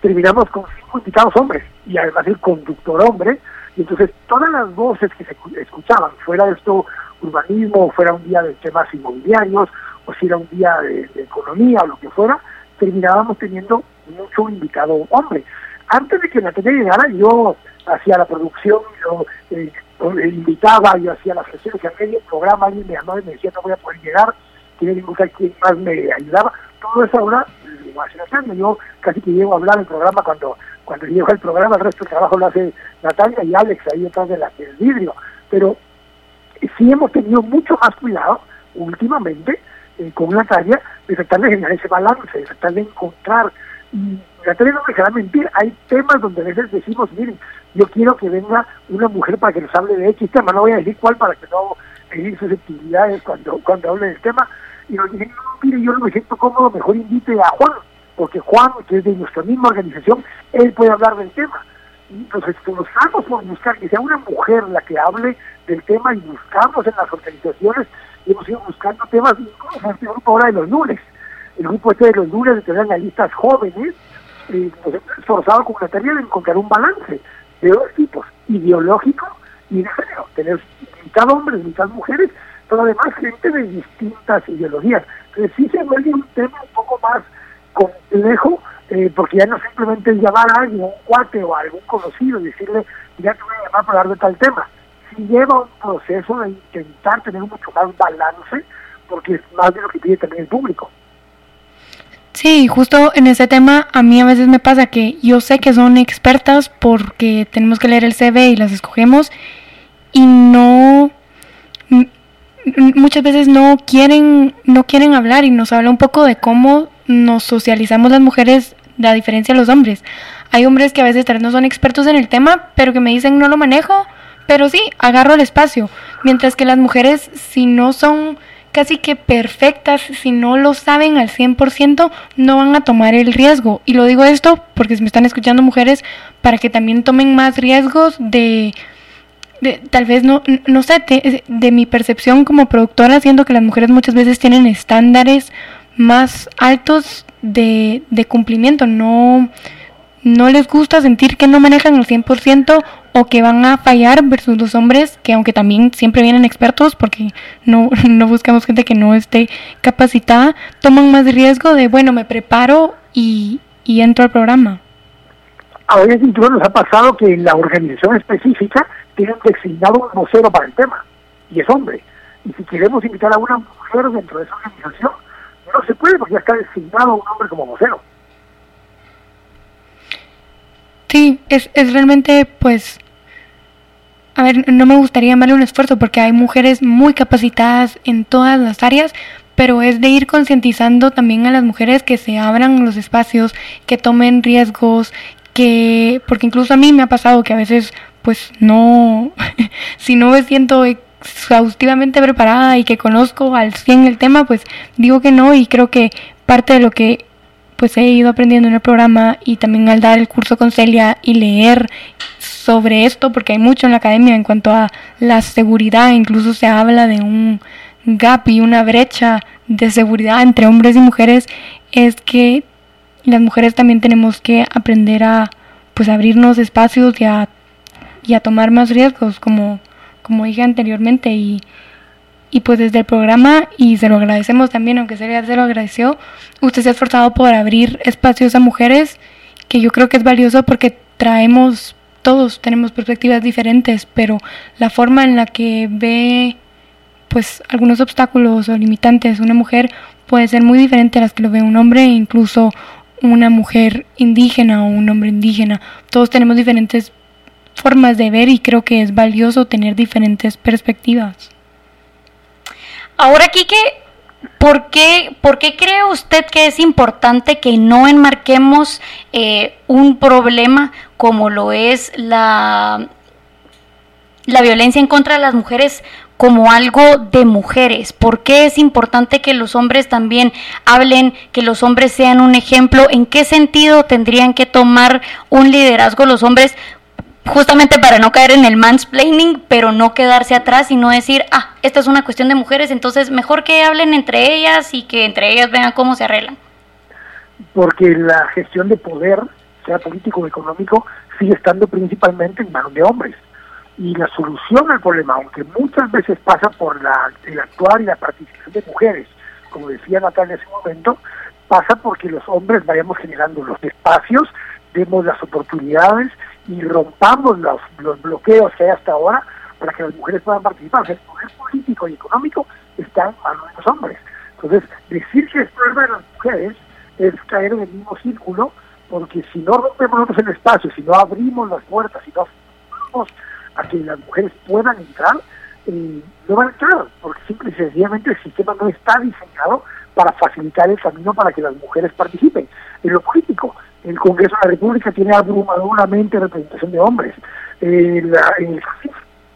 S3: terminamos con cinco invitados hombres y además el conductor hombre. Y entonces todas las voces que se escuchaban, fuera de esto urbanismo, fuera un día de temas inmobiliarios, o si era un día de, de economía o lo que fuera, terminábamos teniendo mucho invitado hombre antes de que Natalia llegara, yo hacía la producción, yo eh, invitaba, yo hacía las sesiones, que medio programa alguien me llamaba y me decía no voy a poder llegar, quería buscar quién más me ayudaba. Todo eso ahora lo hace Natalia. Yo casi que llego a hablar el programa cuando cuando llego al programa, el resto del trabajo lo hace Natalia y Alex ahí detrás de la, del vidrio. Pero sí hemos tenido mucho más cuidado últimamente eh, con Natalia de tratar de generar ese balance, de tratar de encontrar y Natalia no me dejará mentir, hay temas donde a veces decimos, miren, yo quiero que venga una mujer para que nos hable de X tema, no voy a decir cuál para que no herir susceptibilidades cuando, cuando hable del tema, y nos dicen, no, mire, yo no me siento cómodo, mejor invite a Juan, porque Juan, que es de nuestra misma organización, él puede hablar del tema. Entonces, esforzamos por buscar que sea una mujer la que hable del tema y buscamos en las organizaciones, y hemos ido buscando temas, incluso este grupo ahora de los lunes, el grupo este de los lunes de tener analistas jóvenes, eh, nos hemos esforzado con una tarea de encontrar un balance de dos tipos, ideológico y de género, tener mitad hombres, mitad mujeres, pero además gente de distintas ideologías. Entonces sí se vuelve un tema un poco más complejo, eh, porque ya no simplemente llamar a alguien, un cuate o a algún conocido y decirle, ya te voy a llamar para hablar de tal tema. Sí lleva un proceso de intentar tener mucho más balance, porque es más de lo que pide también el público.
S5: Sí, justo en ese tema a mí a veces me pasa que yo sé que son expertas porque tenemos que leer el CV y las escogemos y no muchas veces no quieren no quieren hablar y nos habla un poco de cómo nos socializamos las mujeres a diferencia de los hombres. Hay hombres que a veces tal vez no son expertos en el tema, pero que me dicen no lo manejo, pero sí, agarro el espacio, mientras que las mujeres si no son casi que perfectas, si no lo saben al 100%, no van a tomar el riesgo. Y lo digo esto porque me están escuchando mujeres para que también tomen más riesgos de, tal vez no, no sé, de, mi percepción como productora, siento que las mujeres muchas veces tienen estándares más altos de, de cumplimiento, no no les gusta sentir que no manejan al 100% o que van a fallar versus los hombres que aunque también siempre vienen expertos porque no, no buscamos gente que no esté capacitada, toman más riesgo de, bueno, me preparo y, y entro al programa.
S3: A veces incluso nos ha pasado que la organización específica tiene designado un vocero para el tema y es hombre. Y si queremos invitar a una mujer dentro de esa organización, no se puede porque ya está designado un hombre como vocero.
S5: Sí, es, es realmente, pues, a ver, no me gustaría llamarle un esfuerzo porque hay mujeres muy capacitadas en todas las áreas, pero es de ir concientizando también a las mujeres que se abran los espacios, que tomen riesgos, que, porque incluso a mí me ha pasado que a veces, pues, no, si no me siento exhaustivamente preparada y que conozco al 100 el tema, pues digo que no y creo que parte de lo que pues he ido aprendiendo en el programa y también al dar el curso con Celia y leer sobre esto, porque hay mucho en la academia en cuanto a la seguridad, incluso se habla de un gap y una brecha de seguridad entre hombres y mujeres, es que las mujeres también tenemos que aprender a pues abrirnos espacios y a, y a tomar más riesgos, como, como dije anteriormente, y, y pues desde el programa, y se lo agradecemos también, aunque Celia se lo agradeció, usted se ha esforzado por abrir espacios a mujeres, que yo creo que es valioso porque traemos, todos tenemos perspectivas diferentes, pero la forma en la que ve pues algunos obstáculos o limitantes una mujer puede ser muy diferente a las que lo ve un hombre incluso una mujer indígena o un hombre indígena. Todos tenemos diferentes formas de ver y creo que es valioso tener diferentes perspectivas.
S4: Ahora, Kike, ¿por qué, ¿por qué cree usted que es importante que no enmarquemos eh, un problema como lo es la, la violencia en contra de las mujeres como algo de mujeres? ¿Por qué es importante que los hombres también hablen, que los hombres sean un ejemplo? ¿En qué sentido tendrían que tomar un liderazgo los hombres? Justamente para no caer en el mansplaining, pero no quedarse atrás y no decir, ah, esta es una cuestión de mujeres, entonces mejor que hablen entre ellas y que entre ellas vean cómo se arreglan.
S3: Porque la gestión de poder, sea político o económico, sigue estando principalmente en manos de hombres y la solución al problema, aunque muchas veces pasa por la, el actuar y la participación de mujeres, como decía Natalia hace un momento, pasa porque los hombres vayamos generando los espacios, demos las oportunidades y rompamos los, los bloqueos que hay hasta ahora para que las mujeres puedan participar. el poder político y económico está en manos de los hombres. Entonces, decir que es problema de las mujeres es caer en el mismo círculo, porque si no rompemos nosotros el espacio, si no abrimos las puertas, si no abrimos a que las mujeres puedan entrar, eh, no van a entrar, porque simple y sencillamente el sistema no está diseñado para facilitar el camino para que las mujeres participen. En lo político, el Congreso de la República tiene abrumadoramente representación de hombres. Eh, en el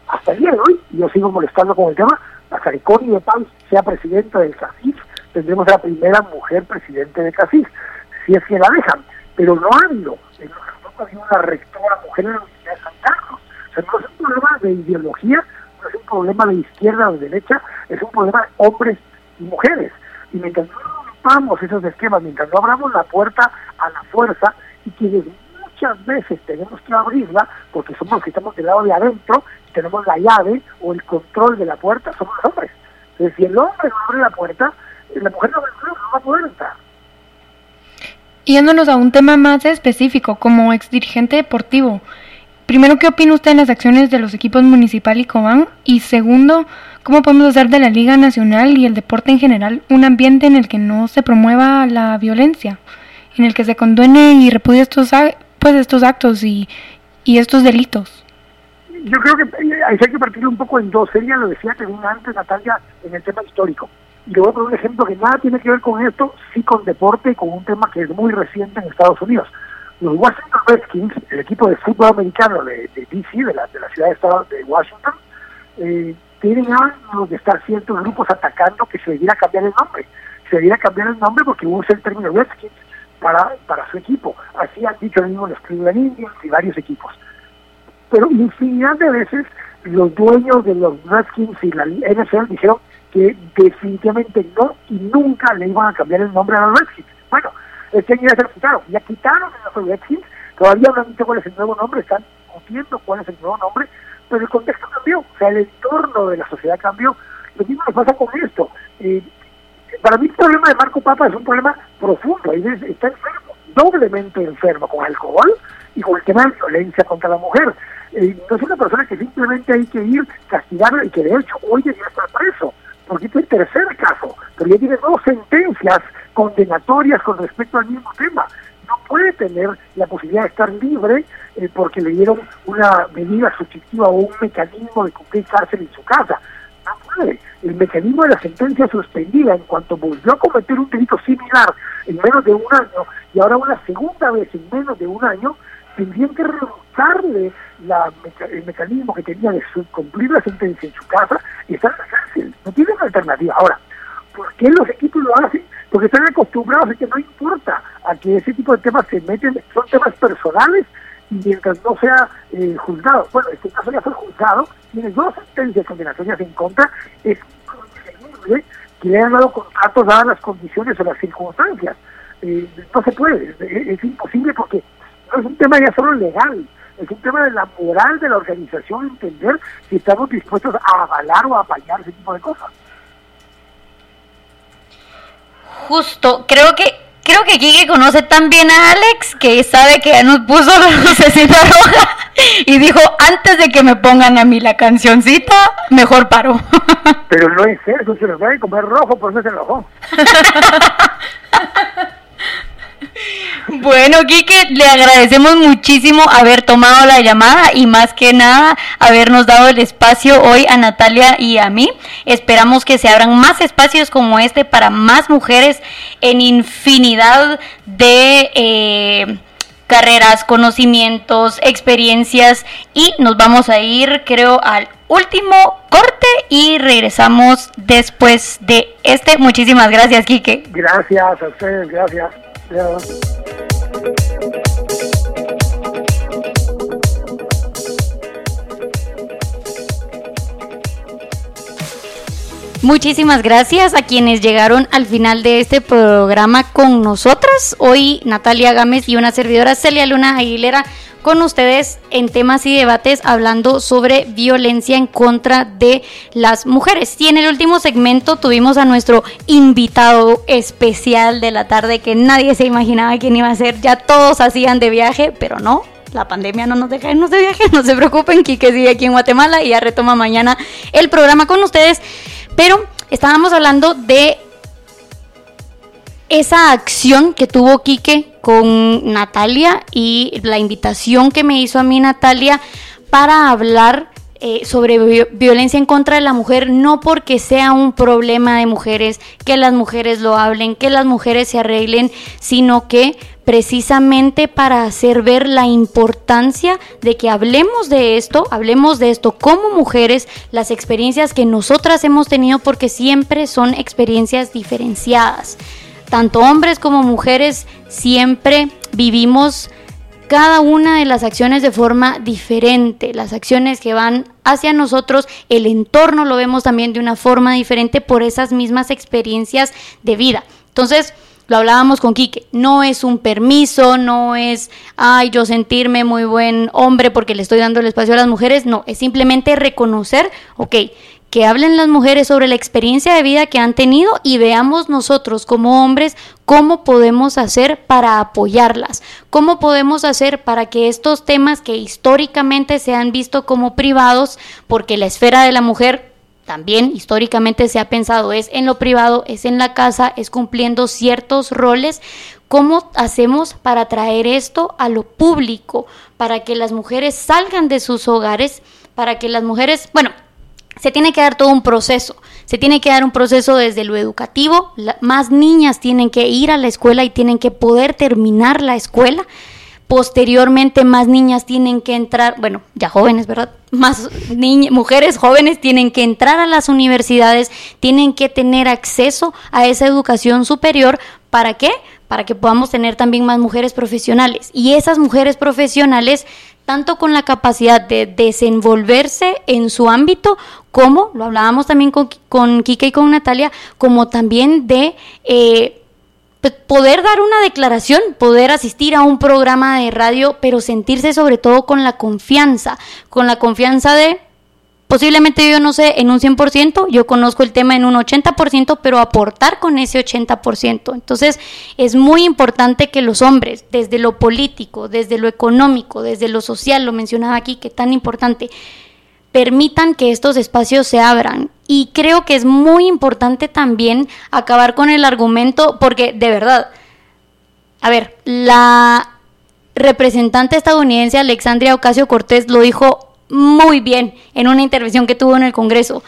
S3: hasta el día de hoy, yo sigo molestando con el tema, que Connie de Paz sea presidenta del CACIF, tendremos la primera mujer presidente del CACIF, si es que la dejan. Pero no ha habido, ha habido una rectora mujer en la Universidad de San Carlos no es un problema de ideología, no es un problema de izquierda o de derecha, es un problema de hombres y mujeres. Y no rompamos esos esquemas, mientras no abramos la puerta a la fuerza, y quienes muchas veces tenemos que abrirla, porque somos los que estamos del lado de adentro, tenemos la llave o el control de la puerta, somos los hombres. Entonces, si el hombre no abre la puerta, la mujer no, va a poder entrar.
S5: Yéndonos a un tema más específico, como ex dirigente deportivo, Primero, ¿qué opina usted de las acciones de los equipos municipal y Cobán? Y segundo, ¿cómo podemos hacer de la Liga Nacional y el deporte en general un ambiente en el que no se promueva la violencia, en el que se condene y repudie estos, pues, estos actos y, y estos delitos?
S3: Yo creo que eh, hay que partir un poco en dos. Ella lo decía también antes, Natalia, en el tema histórico. Y luego por un ejemplo que nada tiene que ver con esto, sí con deporte y con un tema que es muy reciente en Estados Unidos los Washington Redskins, el equipo de fútbol americano de, DC, de la, de la ciudad de, de Washington, eh, tienen años de estar ciertos grupos atacando que se debiera cambiar el nombre. Se debiera cambiar el nombre porque usa el término Redskins para, para su equipo. Así han dicho mismo los Cleveland Indians y varios equipos. Pero infinidad de veces los dueños de los Redskins y la NFL dijeron que definitivamente no y nunca le iban a cambiar el nombre a los Redskins. Bueno, este año ya se lo quitaron. Ya quitaron el Redskins, todavía no han dicho cuál es el nuevo nombre, están discutiendo cuál es el nuevo nombre, pero el contexto cambió, o sea, el entorno de la sociedad cambió. Lo mismo nos pasa con esto. Eh, para mí el problema de Marco Papa es un problema profundo, está enfermo, doblemente enfermo con alcohol y con el tema de violencia contra la mujer. Eh, no es una persona que simplemente hay que ir castigarlo y que de hecho hoy debería estar preso, porque este es el tercer caso, pero ya tiene dos sentencias condenatorias con respecto al mismo tema. No puede tener la posibilidad de estar libre eh, porque le dieron una medida sustitutiva o un mecanismo de cumplir cárcel en su casa. No puede. El mecanismo de la sentencia suspendida en cuanto volvió a cometer un delito similar en menos de un año y ahora una segunda vez en menos de un año, tendrían que revocarle el mecanismo que tenía de cumplir la sentencia en su casa y estar en la cárcel. No tienen alternativa. Ahora, ¿por qué los equipos lo hacen? Porque están acostumbrados a que no importa a que ese tipo de temas se meten, son temas personales y mientras no sea eh, juzgado, bueno, este caso ya fue juzgado, tiene dos sentencias condenatorias en contra, es inconcebible que le hayan dado contratos dadas las condiciones o las circunstancias. Eh, no se puede, es imposible porque no es un tema ya solo legal, es un tema de la moral de la organización entender si estamos dispuestos a avalar o a apañar ese tipo de cosas.
S4: Justo, creo que creo que Kike conoce tan bien a Alex que sabe que nos puso la lucecita roja y dijo, antes de que me pongan a mí la cancioncita, mejor paro.
S3: Pero no es eso, se los va a comer rojo, por eso se enojó.
S4: Bueno, Kike, le agradecemos muchísimo haber tomado la llamada y más que nada habernos dado el espacio hoy a Natalia y a mí. Esperamos que se abran más espacios como este para más mujeres en infinidad de eh, carreras, conocimientos, experiencias y nos vamos a ir, creo, al último corte y regresamos después de este. Muchísimas gracias, Kike.
S3: Gracias a ustedes, gracias.
S4: Muchísimas gracias a quienes llegaron al final de este programa con nosotras. Hoy Natalia Gámez y una servidora Celia Luna Aguilera con ustedes en temas y debates hablando sobre violencia en contra de las mujeres. Y en el último segmento tuvimos a nuestro invitado especial de la tarde que nadie se imaginaba quién iba a ser. Ya todos hacían de viaje, pero no. La pandemia no nos deja irnos de viaje, no se preocupen, Quique sigue aquí en Guatemala y ya retoma mañana el programa con ustedes. Pero estábamos hablando de esa acción que tuvo Quique con Natalia y la invitación que me hizo a mí Natalia para hablar eh, sobre violencia en contra de la mujer, no porque sea un problema de mujeres, que las mujeres lo hablen, que las mujeres se arreglen, sino que precisamente para hacer ver la importancia de que hablemos de esto, hablemos de esto como mujeres, las experiencias que nosotras hemos tenido, porque siempre son experiencias diferenciadas tanto hombres como mujeres siempre vivimos cada una de las acciones de forma diferente, las acciones que van hacia nosotros, el entorno lo vemos también de una forma diferente por esas mismas experiencias de vida. Entonces, lo hablábamos con Quique, no es un permiso, no es, ay, yo sentirme muy buen hombre porque le estoy dando el espacio a las mujeres, no, es simplemente reconocer, ok, que hablen las mujeres sobre la experiencia de vida que han tenido y veamos nosotros como hombres cómo podemos hacer para apoyarlas, cómo podemos hacer para que estos temas que históricamente se han visto como privados, porque la esfera de la mujer también históricamente se ha pensado es en lo privado, es en la casa, es cumpliendo ciertos roles, ¿Cómo hacemos para traer esto a lo público? Para que las mujeres salgan de sus hogares, para que las mujeres, bueno, se tiene que dar todo un proceso. Se tiene que dar un proceso desde lo educativo. más niñas tienen que ir a la escuela y tienen que poder terminar la escuela. Posteriormente, más niñas tienen que entrar, bueno, ya jóvenes, ¿verdad? Más mujeres jóvenes tienen que entrar a las universidades, tienen que tener acceso a esa educación superior. ¿Para qué? Para que podamos tener también más mujeres profesionales. Y esas mujeres profesionales tanto con la capacidad de desenvolverse en su ámbito, como, lo hablábamos también con, con Kike y con Natalia, como también de eh, pues, poder dar una declaración, poder asistir a un programa de radio, pero sentirse sobre todo con la confianza, con la confianza de Posiblemente yo no sé en un 100%, yo conozco el tema en un 80%, pero aportar con ese 80%. Entonces es muy importante que los hombres, desde lo político, desde lo económico, desde lo social, lo mencionaba aquí, que tan importante, permitan que estos espacios se abran. Y creo que es muy importante también acabar con el argumento, porque de verdad, a ver, la representante estadounidense Alexandria Ocasio Cortés lo dijo muy bien en una intervención que tuvo en el Congreso.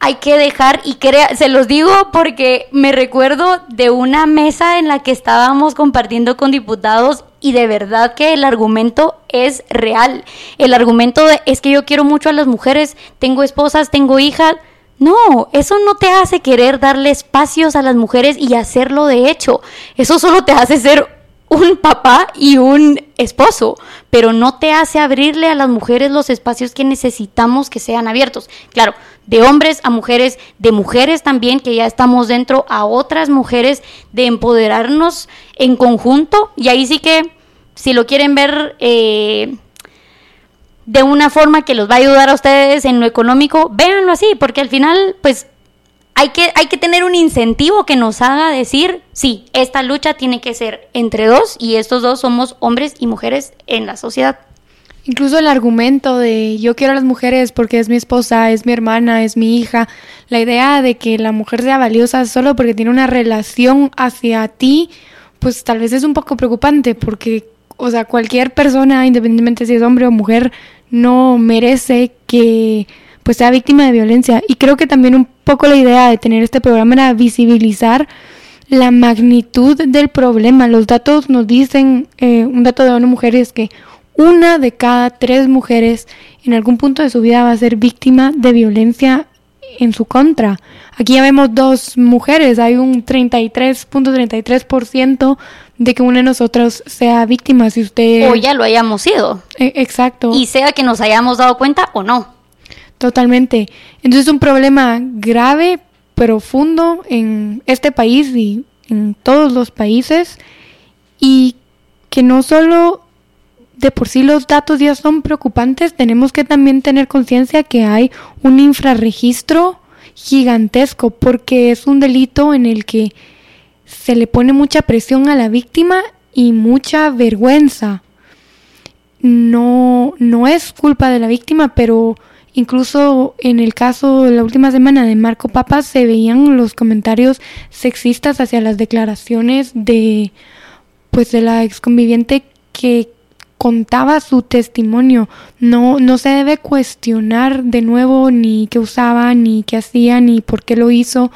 S4: Hay que dejar, y crea, se los digo porque me recuerdo de una mesa en la que estábamos compartiendo con diputados y de verdad que el argumento es real. El argumento es que yo quiero mucho a las mujeres, tengo esposas, tengo hijas. No, eso no te hace querer darle espacios a las mujeres y hacerlo de hecho. Eso solo te hace ser un papá y un esposo, pero no te hace abrirle a las mujeres los espacios que necesitamos que sean abiertos. Claro, de hombres a mujeres, de mujeres también, que ya estamos dentro, a otras mujeres, de empoderarnos en conjunto. Y ahí sí que, si lo quieren ver eh, de una forma que los va a ayudar a ustedes en lo económico, véanlo así, porque al final, pues hay que, hay que tener un incentivo que nos haga decir, sí, esta lucha tiene que ser entre dos y estos dos somos hombres y mujeres en la sociedad.
S5: Incluso el argumento de yo quiero a las mujeres porque es mi esposa, es mi hermana, es mi hija, la idea de que la mujer sea valiosa solo porque tiene una relación hacia ti, pues tal vez es un poco preocupante porque, o sea, cualquier persona, independientemente si es hombre o mujer, no merece que pues sea víctima de violencia. Y creo que también un poco la idea de tener este programa era visibilizar la magnitud del problema. Los datos nos dicen, eh, un dato de una mujer es que una de cada tres mujeres en algún punto de su vida va a ser víctima de violencia en su contra. Aquí ya vemos dos mujeres, hay un 33.33% de que una de nosotras sea víctima, si usted...
S4: O ya lo hayamos sido.
S5: E, exacto.
S4: Y sea que nos hayamos dado cuenta o no.
S5: Totalmente. Entonces es un problema grave, profundo en este país y en todos los países y que no solo de por sí los datos ya son preocupantes, tenemos que también tener conciencia que hay un infrarregistro gigantesco porque es un delito en el que se le pone mucha presión a la víctima y mucha vergüenza. No, no es culpa de la víctima, pero Incluso en el caso de la última semana de Marco Papa se veían los comentarios sexistas hacia las declaraciones de pues de la exconviviente que contaba su testimonio. No, no se debe cuestionar de nuevo ni qué usaba, ni qué hacía, ni por qué lo hizo.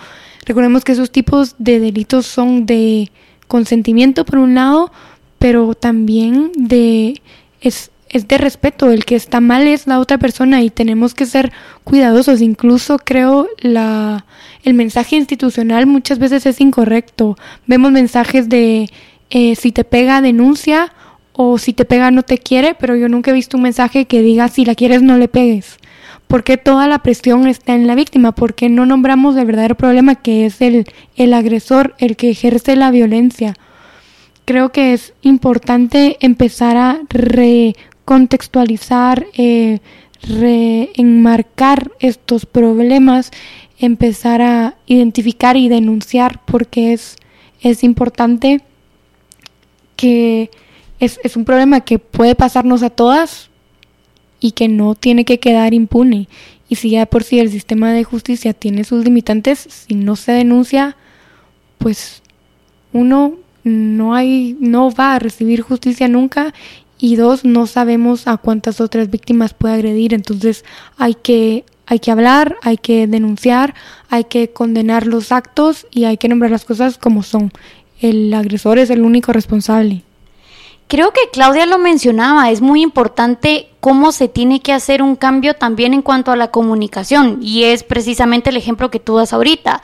S5: Recordemos que esos tipos de delitos son de consentimiento por un lado, pero también de es, es de respeto, el que está mal es la otra persona y tenemos que ser cuidadosos. Incluso creo la el mensaje institucional muchas veces es incorrecto. Vemos mensajes de eh, si te pega denuncia o si te pega no te quiere, pero yo nunca he visto un mensaje que diga si la quieres no le pegues. porque toda la presión está en la víctima? porque no nombramos el verdadero problema que es el, el agresor, el que ejerce la violencia? Creo que es importante empezar a re contextualizar, eh, reenmarcar estos problemas, empezar a identificar y denunciar porque es, es importante que es, es un problema que puede pasarnos a todas y que no tiene que quedar impune. Y si ya por sí el sistema de justicia tiene sus limitantes, si no se denuncia, pues uno no hay no va a recibir justicia nunca y dos, no sabemos a cuántas otras víctimas puede agredir, entonces hay que, hay que hablar, hay que denunciar, hay que condenar los actos y hay que nombrar las cosas como son. El agresor es el único responsable.
S4: Creo que Claudia lo mencionaba, es muy importante cómo se tiene que hacer un cambio también en cuanto a la comunicación y es precisamente el ejemplo que tú das ahorita.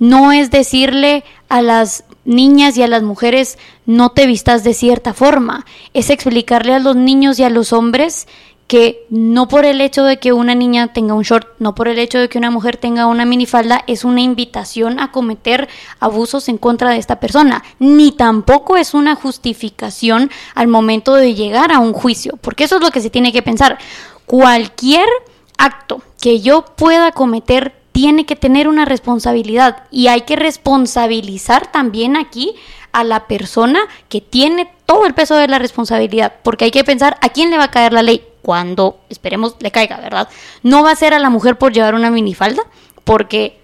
S4: No es decirle a las niñas y a las mujeres no te vistas de cierta forma. Es explicarle a los niños y a los hombres que no por el hecho de que una niña tenga un short, no por el hecho de que una mujer tenga una minifalda, es una invitación a cometer abusos en contra de esta persona, ni tampoco es una justificación al momento de llegar a un juicio, porque eso es lo que se tiene que pensar. Cualquier acto que yo pueda cometer tiene que tener una responsabilidad y hay que responsabilizar también aquí a la persona que tiene todo el peso de la responsabilidad, porque hay que pensar a quién le va a caer la ley, cuando esperemos le caiga, ¿verdad? No va a ser a la mujer por llevar una minifalda, porque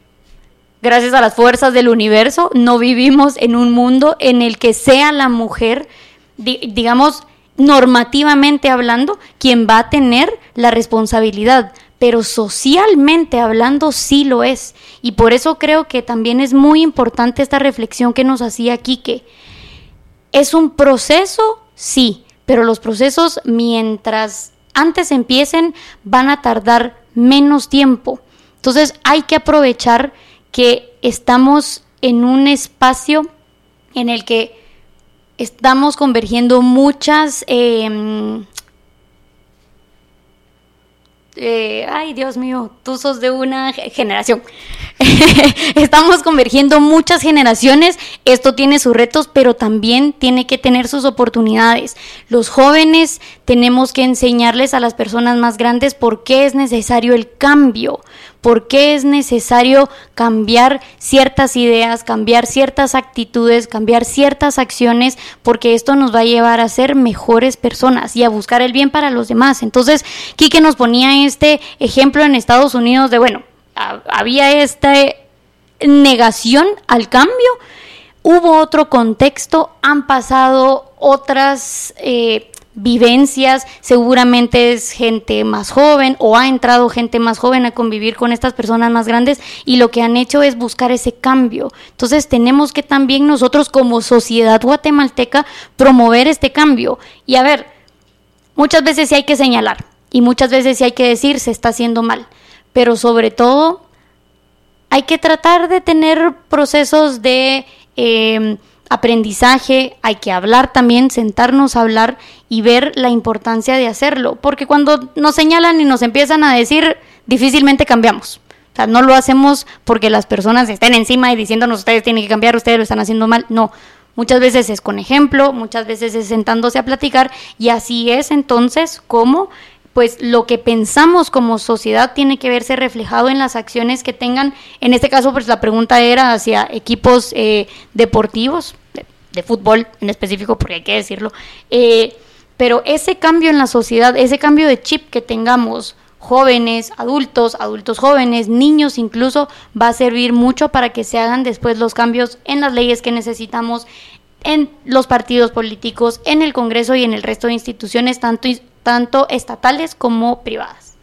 S4: gracias a las fuerzas del universo no vivimos en un mundo en el que sea la mujer, digamos, normativamente hablando, quien va a tener la responsabilidad pero socialmente hablando sí lo es. Y por eso creo que también es muy importante esta reflexión que nos hacía Quique. ¿Es un proceso? Sí, pero los procesos mientras antes empiecen van a tardar menos tiempo. Entonces hay que aprovechar que estamos en un espacio en el que estamos convergiendo muchas... Em, eh, ay Dios mío, tú sos de una generación. Estamos convergiendo muchas generaciones, esto tiene sus retos, pero también tiene que tener sus oportunidades. Los jóvenes tenemos que enseñarles a las personas más grandes por qué es necesario el cambio, por qué es necesario cambiar ciertas ideas, cambiar ciertas actitudes, cambiar ciertas acciones, porque esto nos va a llevar a ser mejores personas y a buscar el bien para los demás. Entonces, Quique nos ponía este ejemplo en Estados Unidos de, bueno, había esta negación al cambio, hubo otro contexto, han pasado otras... Eh, vivencias, seguramente es gente más joven o ha entrado gente más joven a convivir con estas personas más grandes y lo que han hecho es buscar ese cambio. Entonces tenemos que también nosotros como sociedad guatemalteca promover este cambio. Y a ver, muchas veces sí hay que señalar y muchas veces sí hay que decir se está haciendo mal, pero sobre todo hay que tratar de tener procesos de... Eh, aprendizaje, hay que hablar también, sentarnos a hablar y ver la importancia de hacerlo, porque cuando nos señalan y nos empiezan a decir, difícilmente cambiamos. O sea, no lo hacemos porque las personas estén encima y diciéndonos ustedes tienen que cambiar, ustedes lo están haciendo mal. No, muchas veces es con ejemplo, muchas veces es sentándose a platicar y así es entonces como pues lo que pensamos como sociedad tiene que verse reflejado en las acciones que tengan. En este caso, pues la pregunta era hacia equipos eh, deportivos, de, fútbol en específico, porque hay que decirlo. Eh, pero ese cambio en la sociedad, ese cambio de chip que tengamos, jóvenes, adultos, adultos jóvenes, niños incluso, va a servir mucho para que se hagan después los cambios en las leyes que necesitamos, en los partidos políticos, en el Congreso y en el resto de instituciones, tanto tanto estatales como privadas.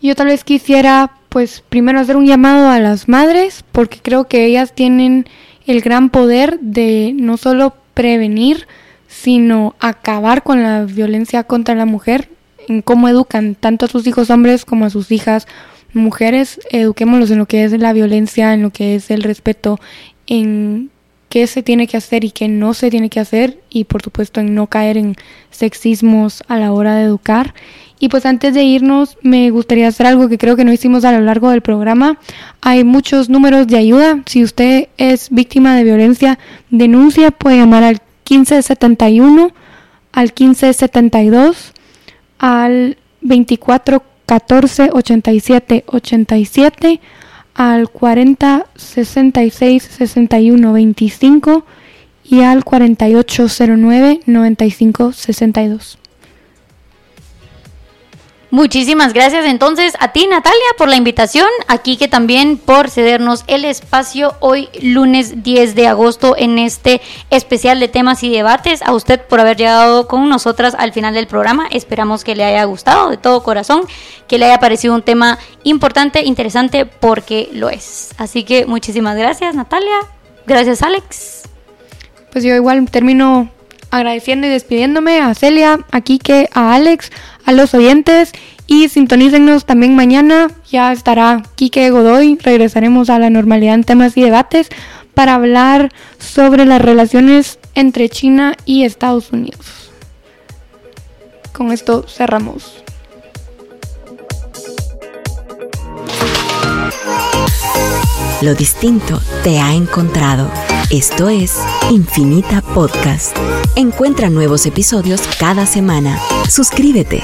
S5: Yo tal vez quisiera, pues, primero hacer un llamado a las madres, porque creo que ellas tienen el gran poder de no solo prevenir, sino acabar con la violencia contra la mujer, en cómo educan tanto a sus hijos hombres como a sus hijas mujeres, eduquémoslos en lo que es la violencia, en lo que es el respeto, en qué se tiene que hacer y qué no se tiene que hacer y por supuesto en no caer en sexismos a la hora de educar. Y pues antes de irnos me gustaría hacer algo que creo que no hicimos a lo largo del programa. Hay muchos números de ayuda. Si usted es víctima de violencia, denuncia, puede llamar al 1571, al 1572, al 2414 87 87 al 40 66 61 25 y al 4809 95 62.
S4: Muchísimas gracias entonces a ti Natalia por la invitación, aquí que también por cedernos el espacio hoy lunes 10 de agosto en este especial de temas y debates, a usted por haber llegado con nosotras al final del programa, esperamos que le haya gustado de todo corazón, que le haya parecido un tema importante, interesante, porque lo es. Así que muchísimas gracias Natalia, gracias Alex.
S5: Pues yo igual termino agradeciendo y despidiéndome a Celia, a Kike, a Alex, a los oyentes y sintonícenos también mañana. Ya estará Kike Godoy. Regresaremos a la normalidad en temas y debates para hablar sobre las relaciones entre China y Estados Unidos. Con esto cerramos.
S1: Lo distinto te ha encontrado. Esto es Infinita Podcast. Encuentra nuevos episodios cada semana. Suscríbete.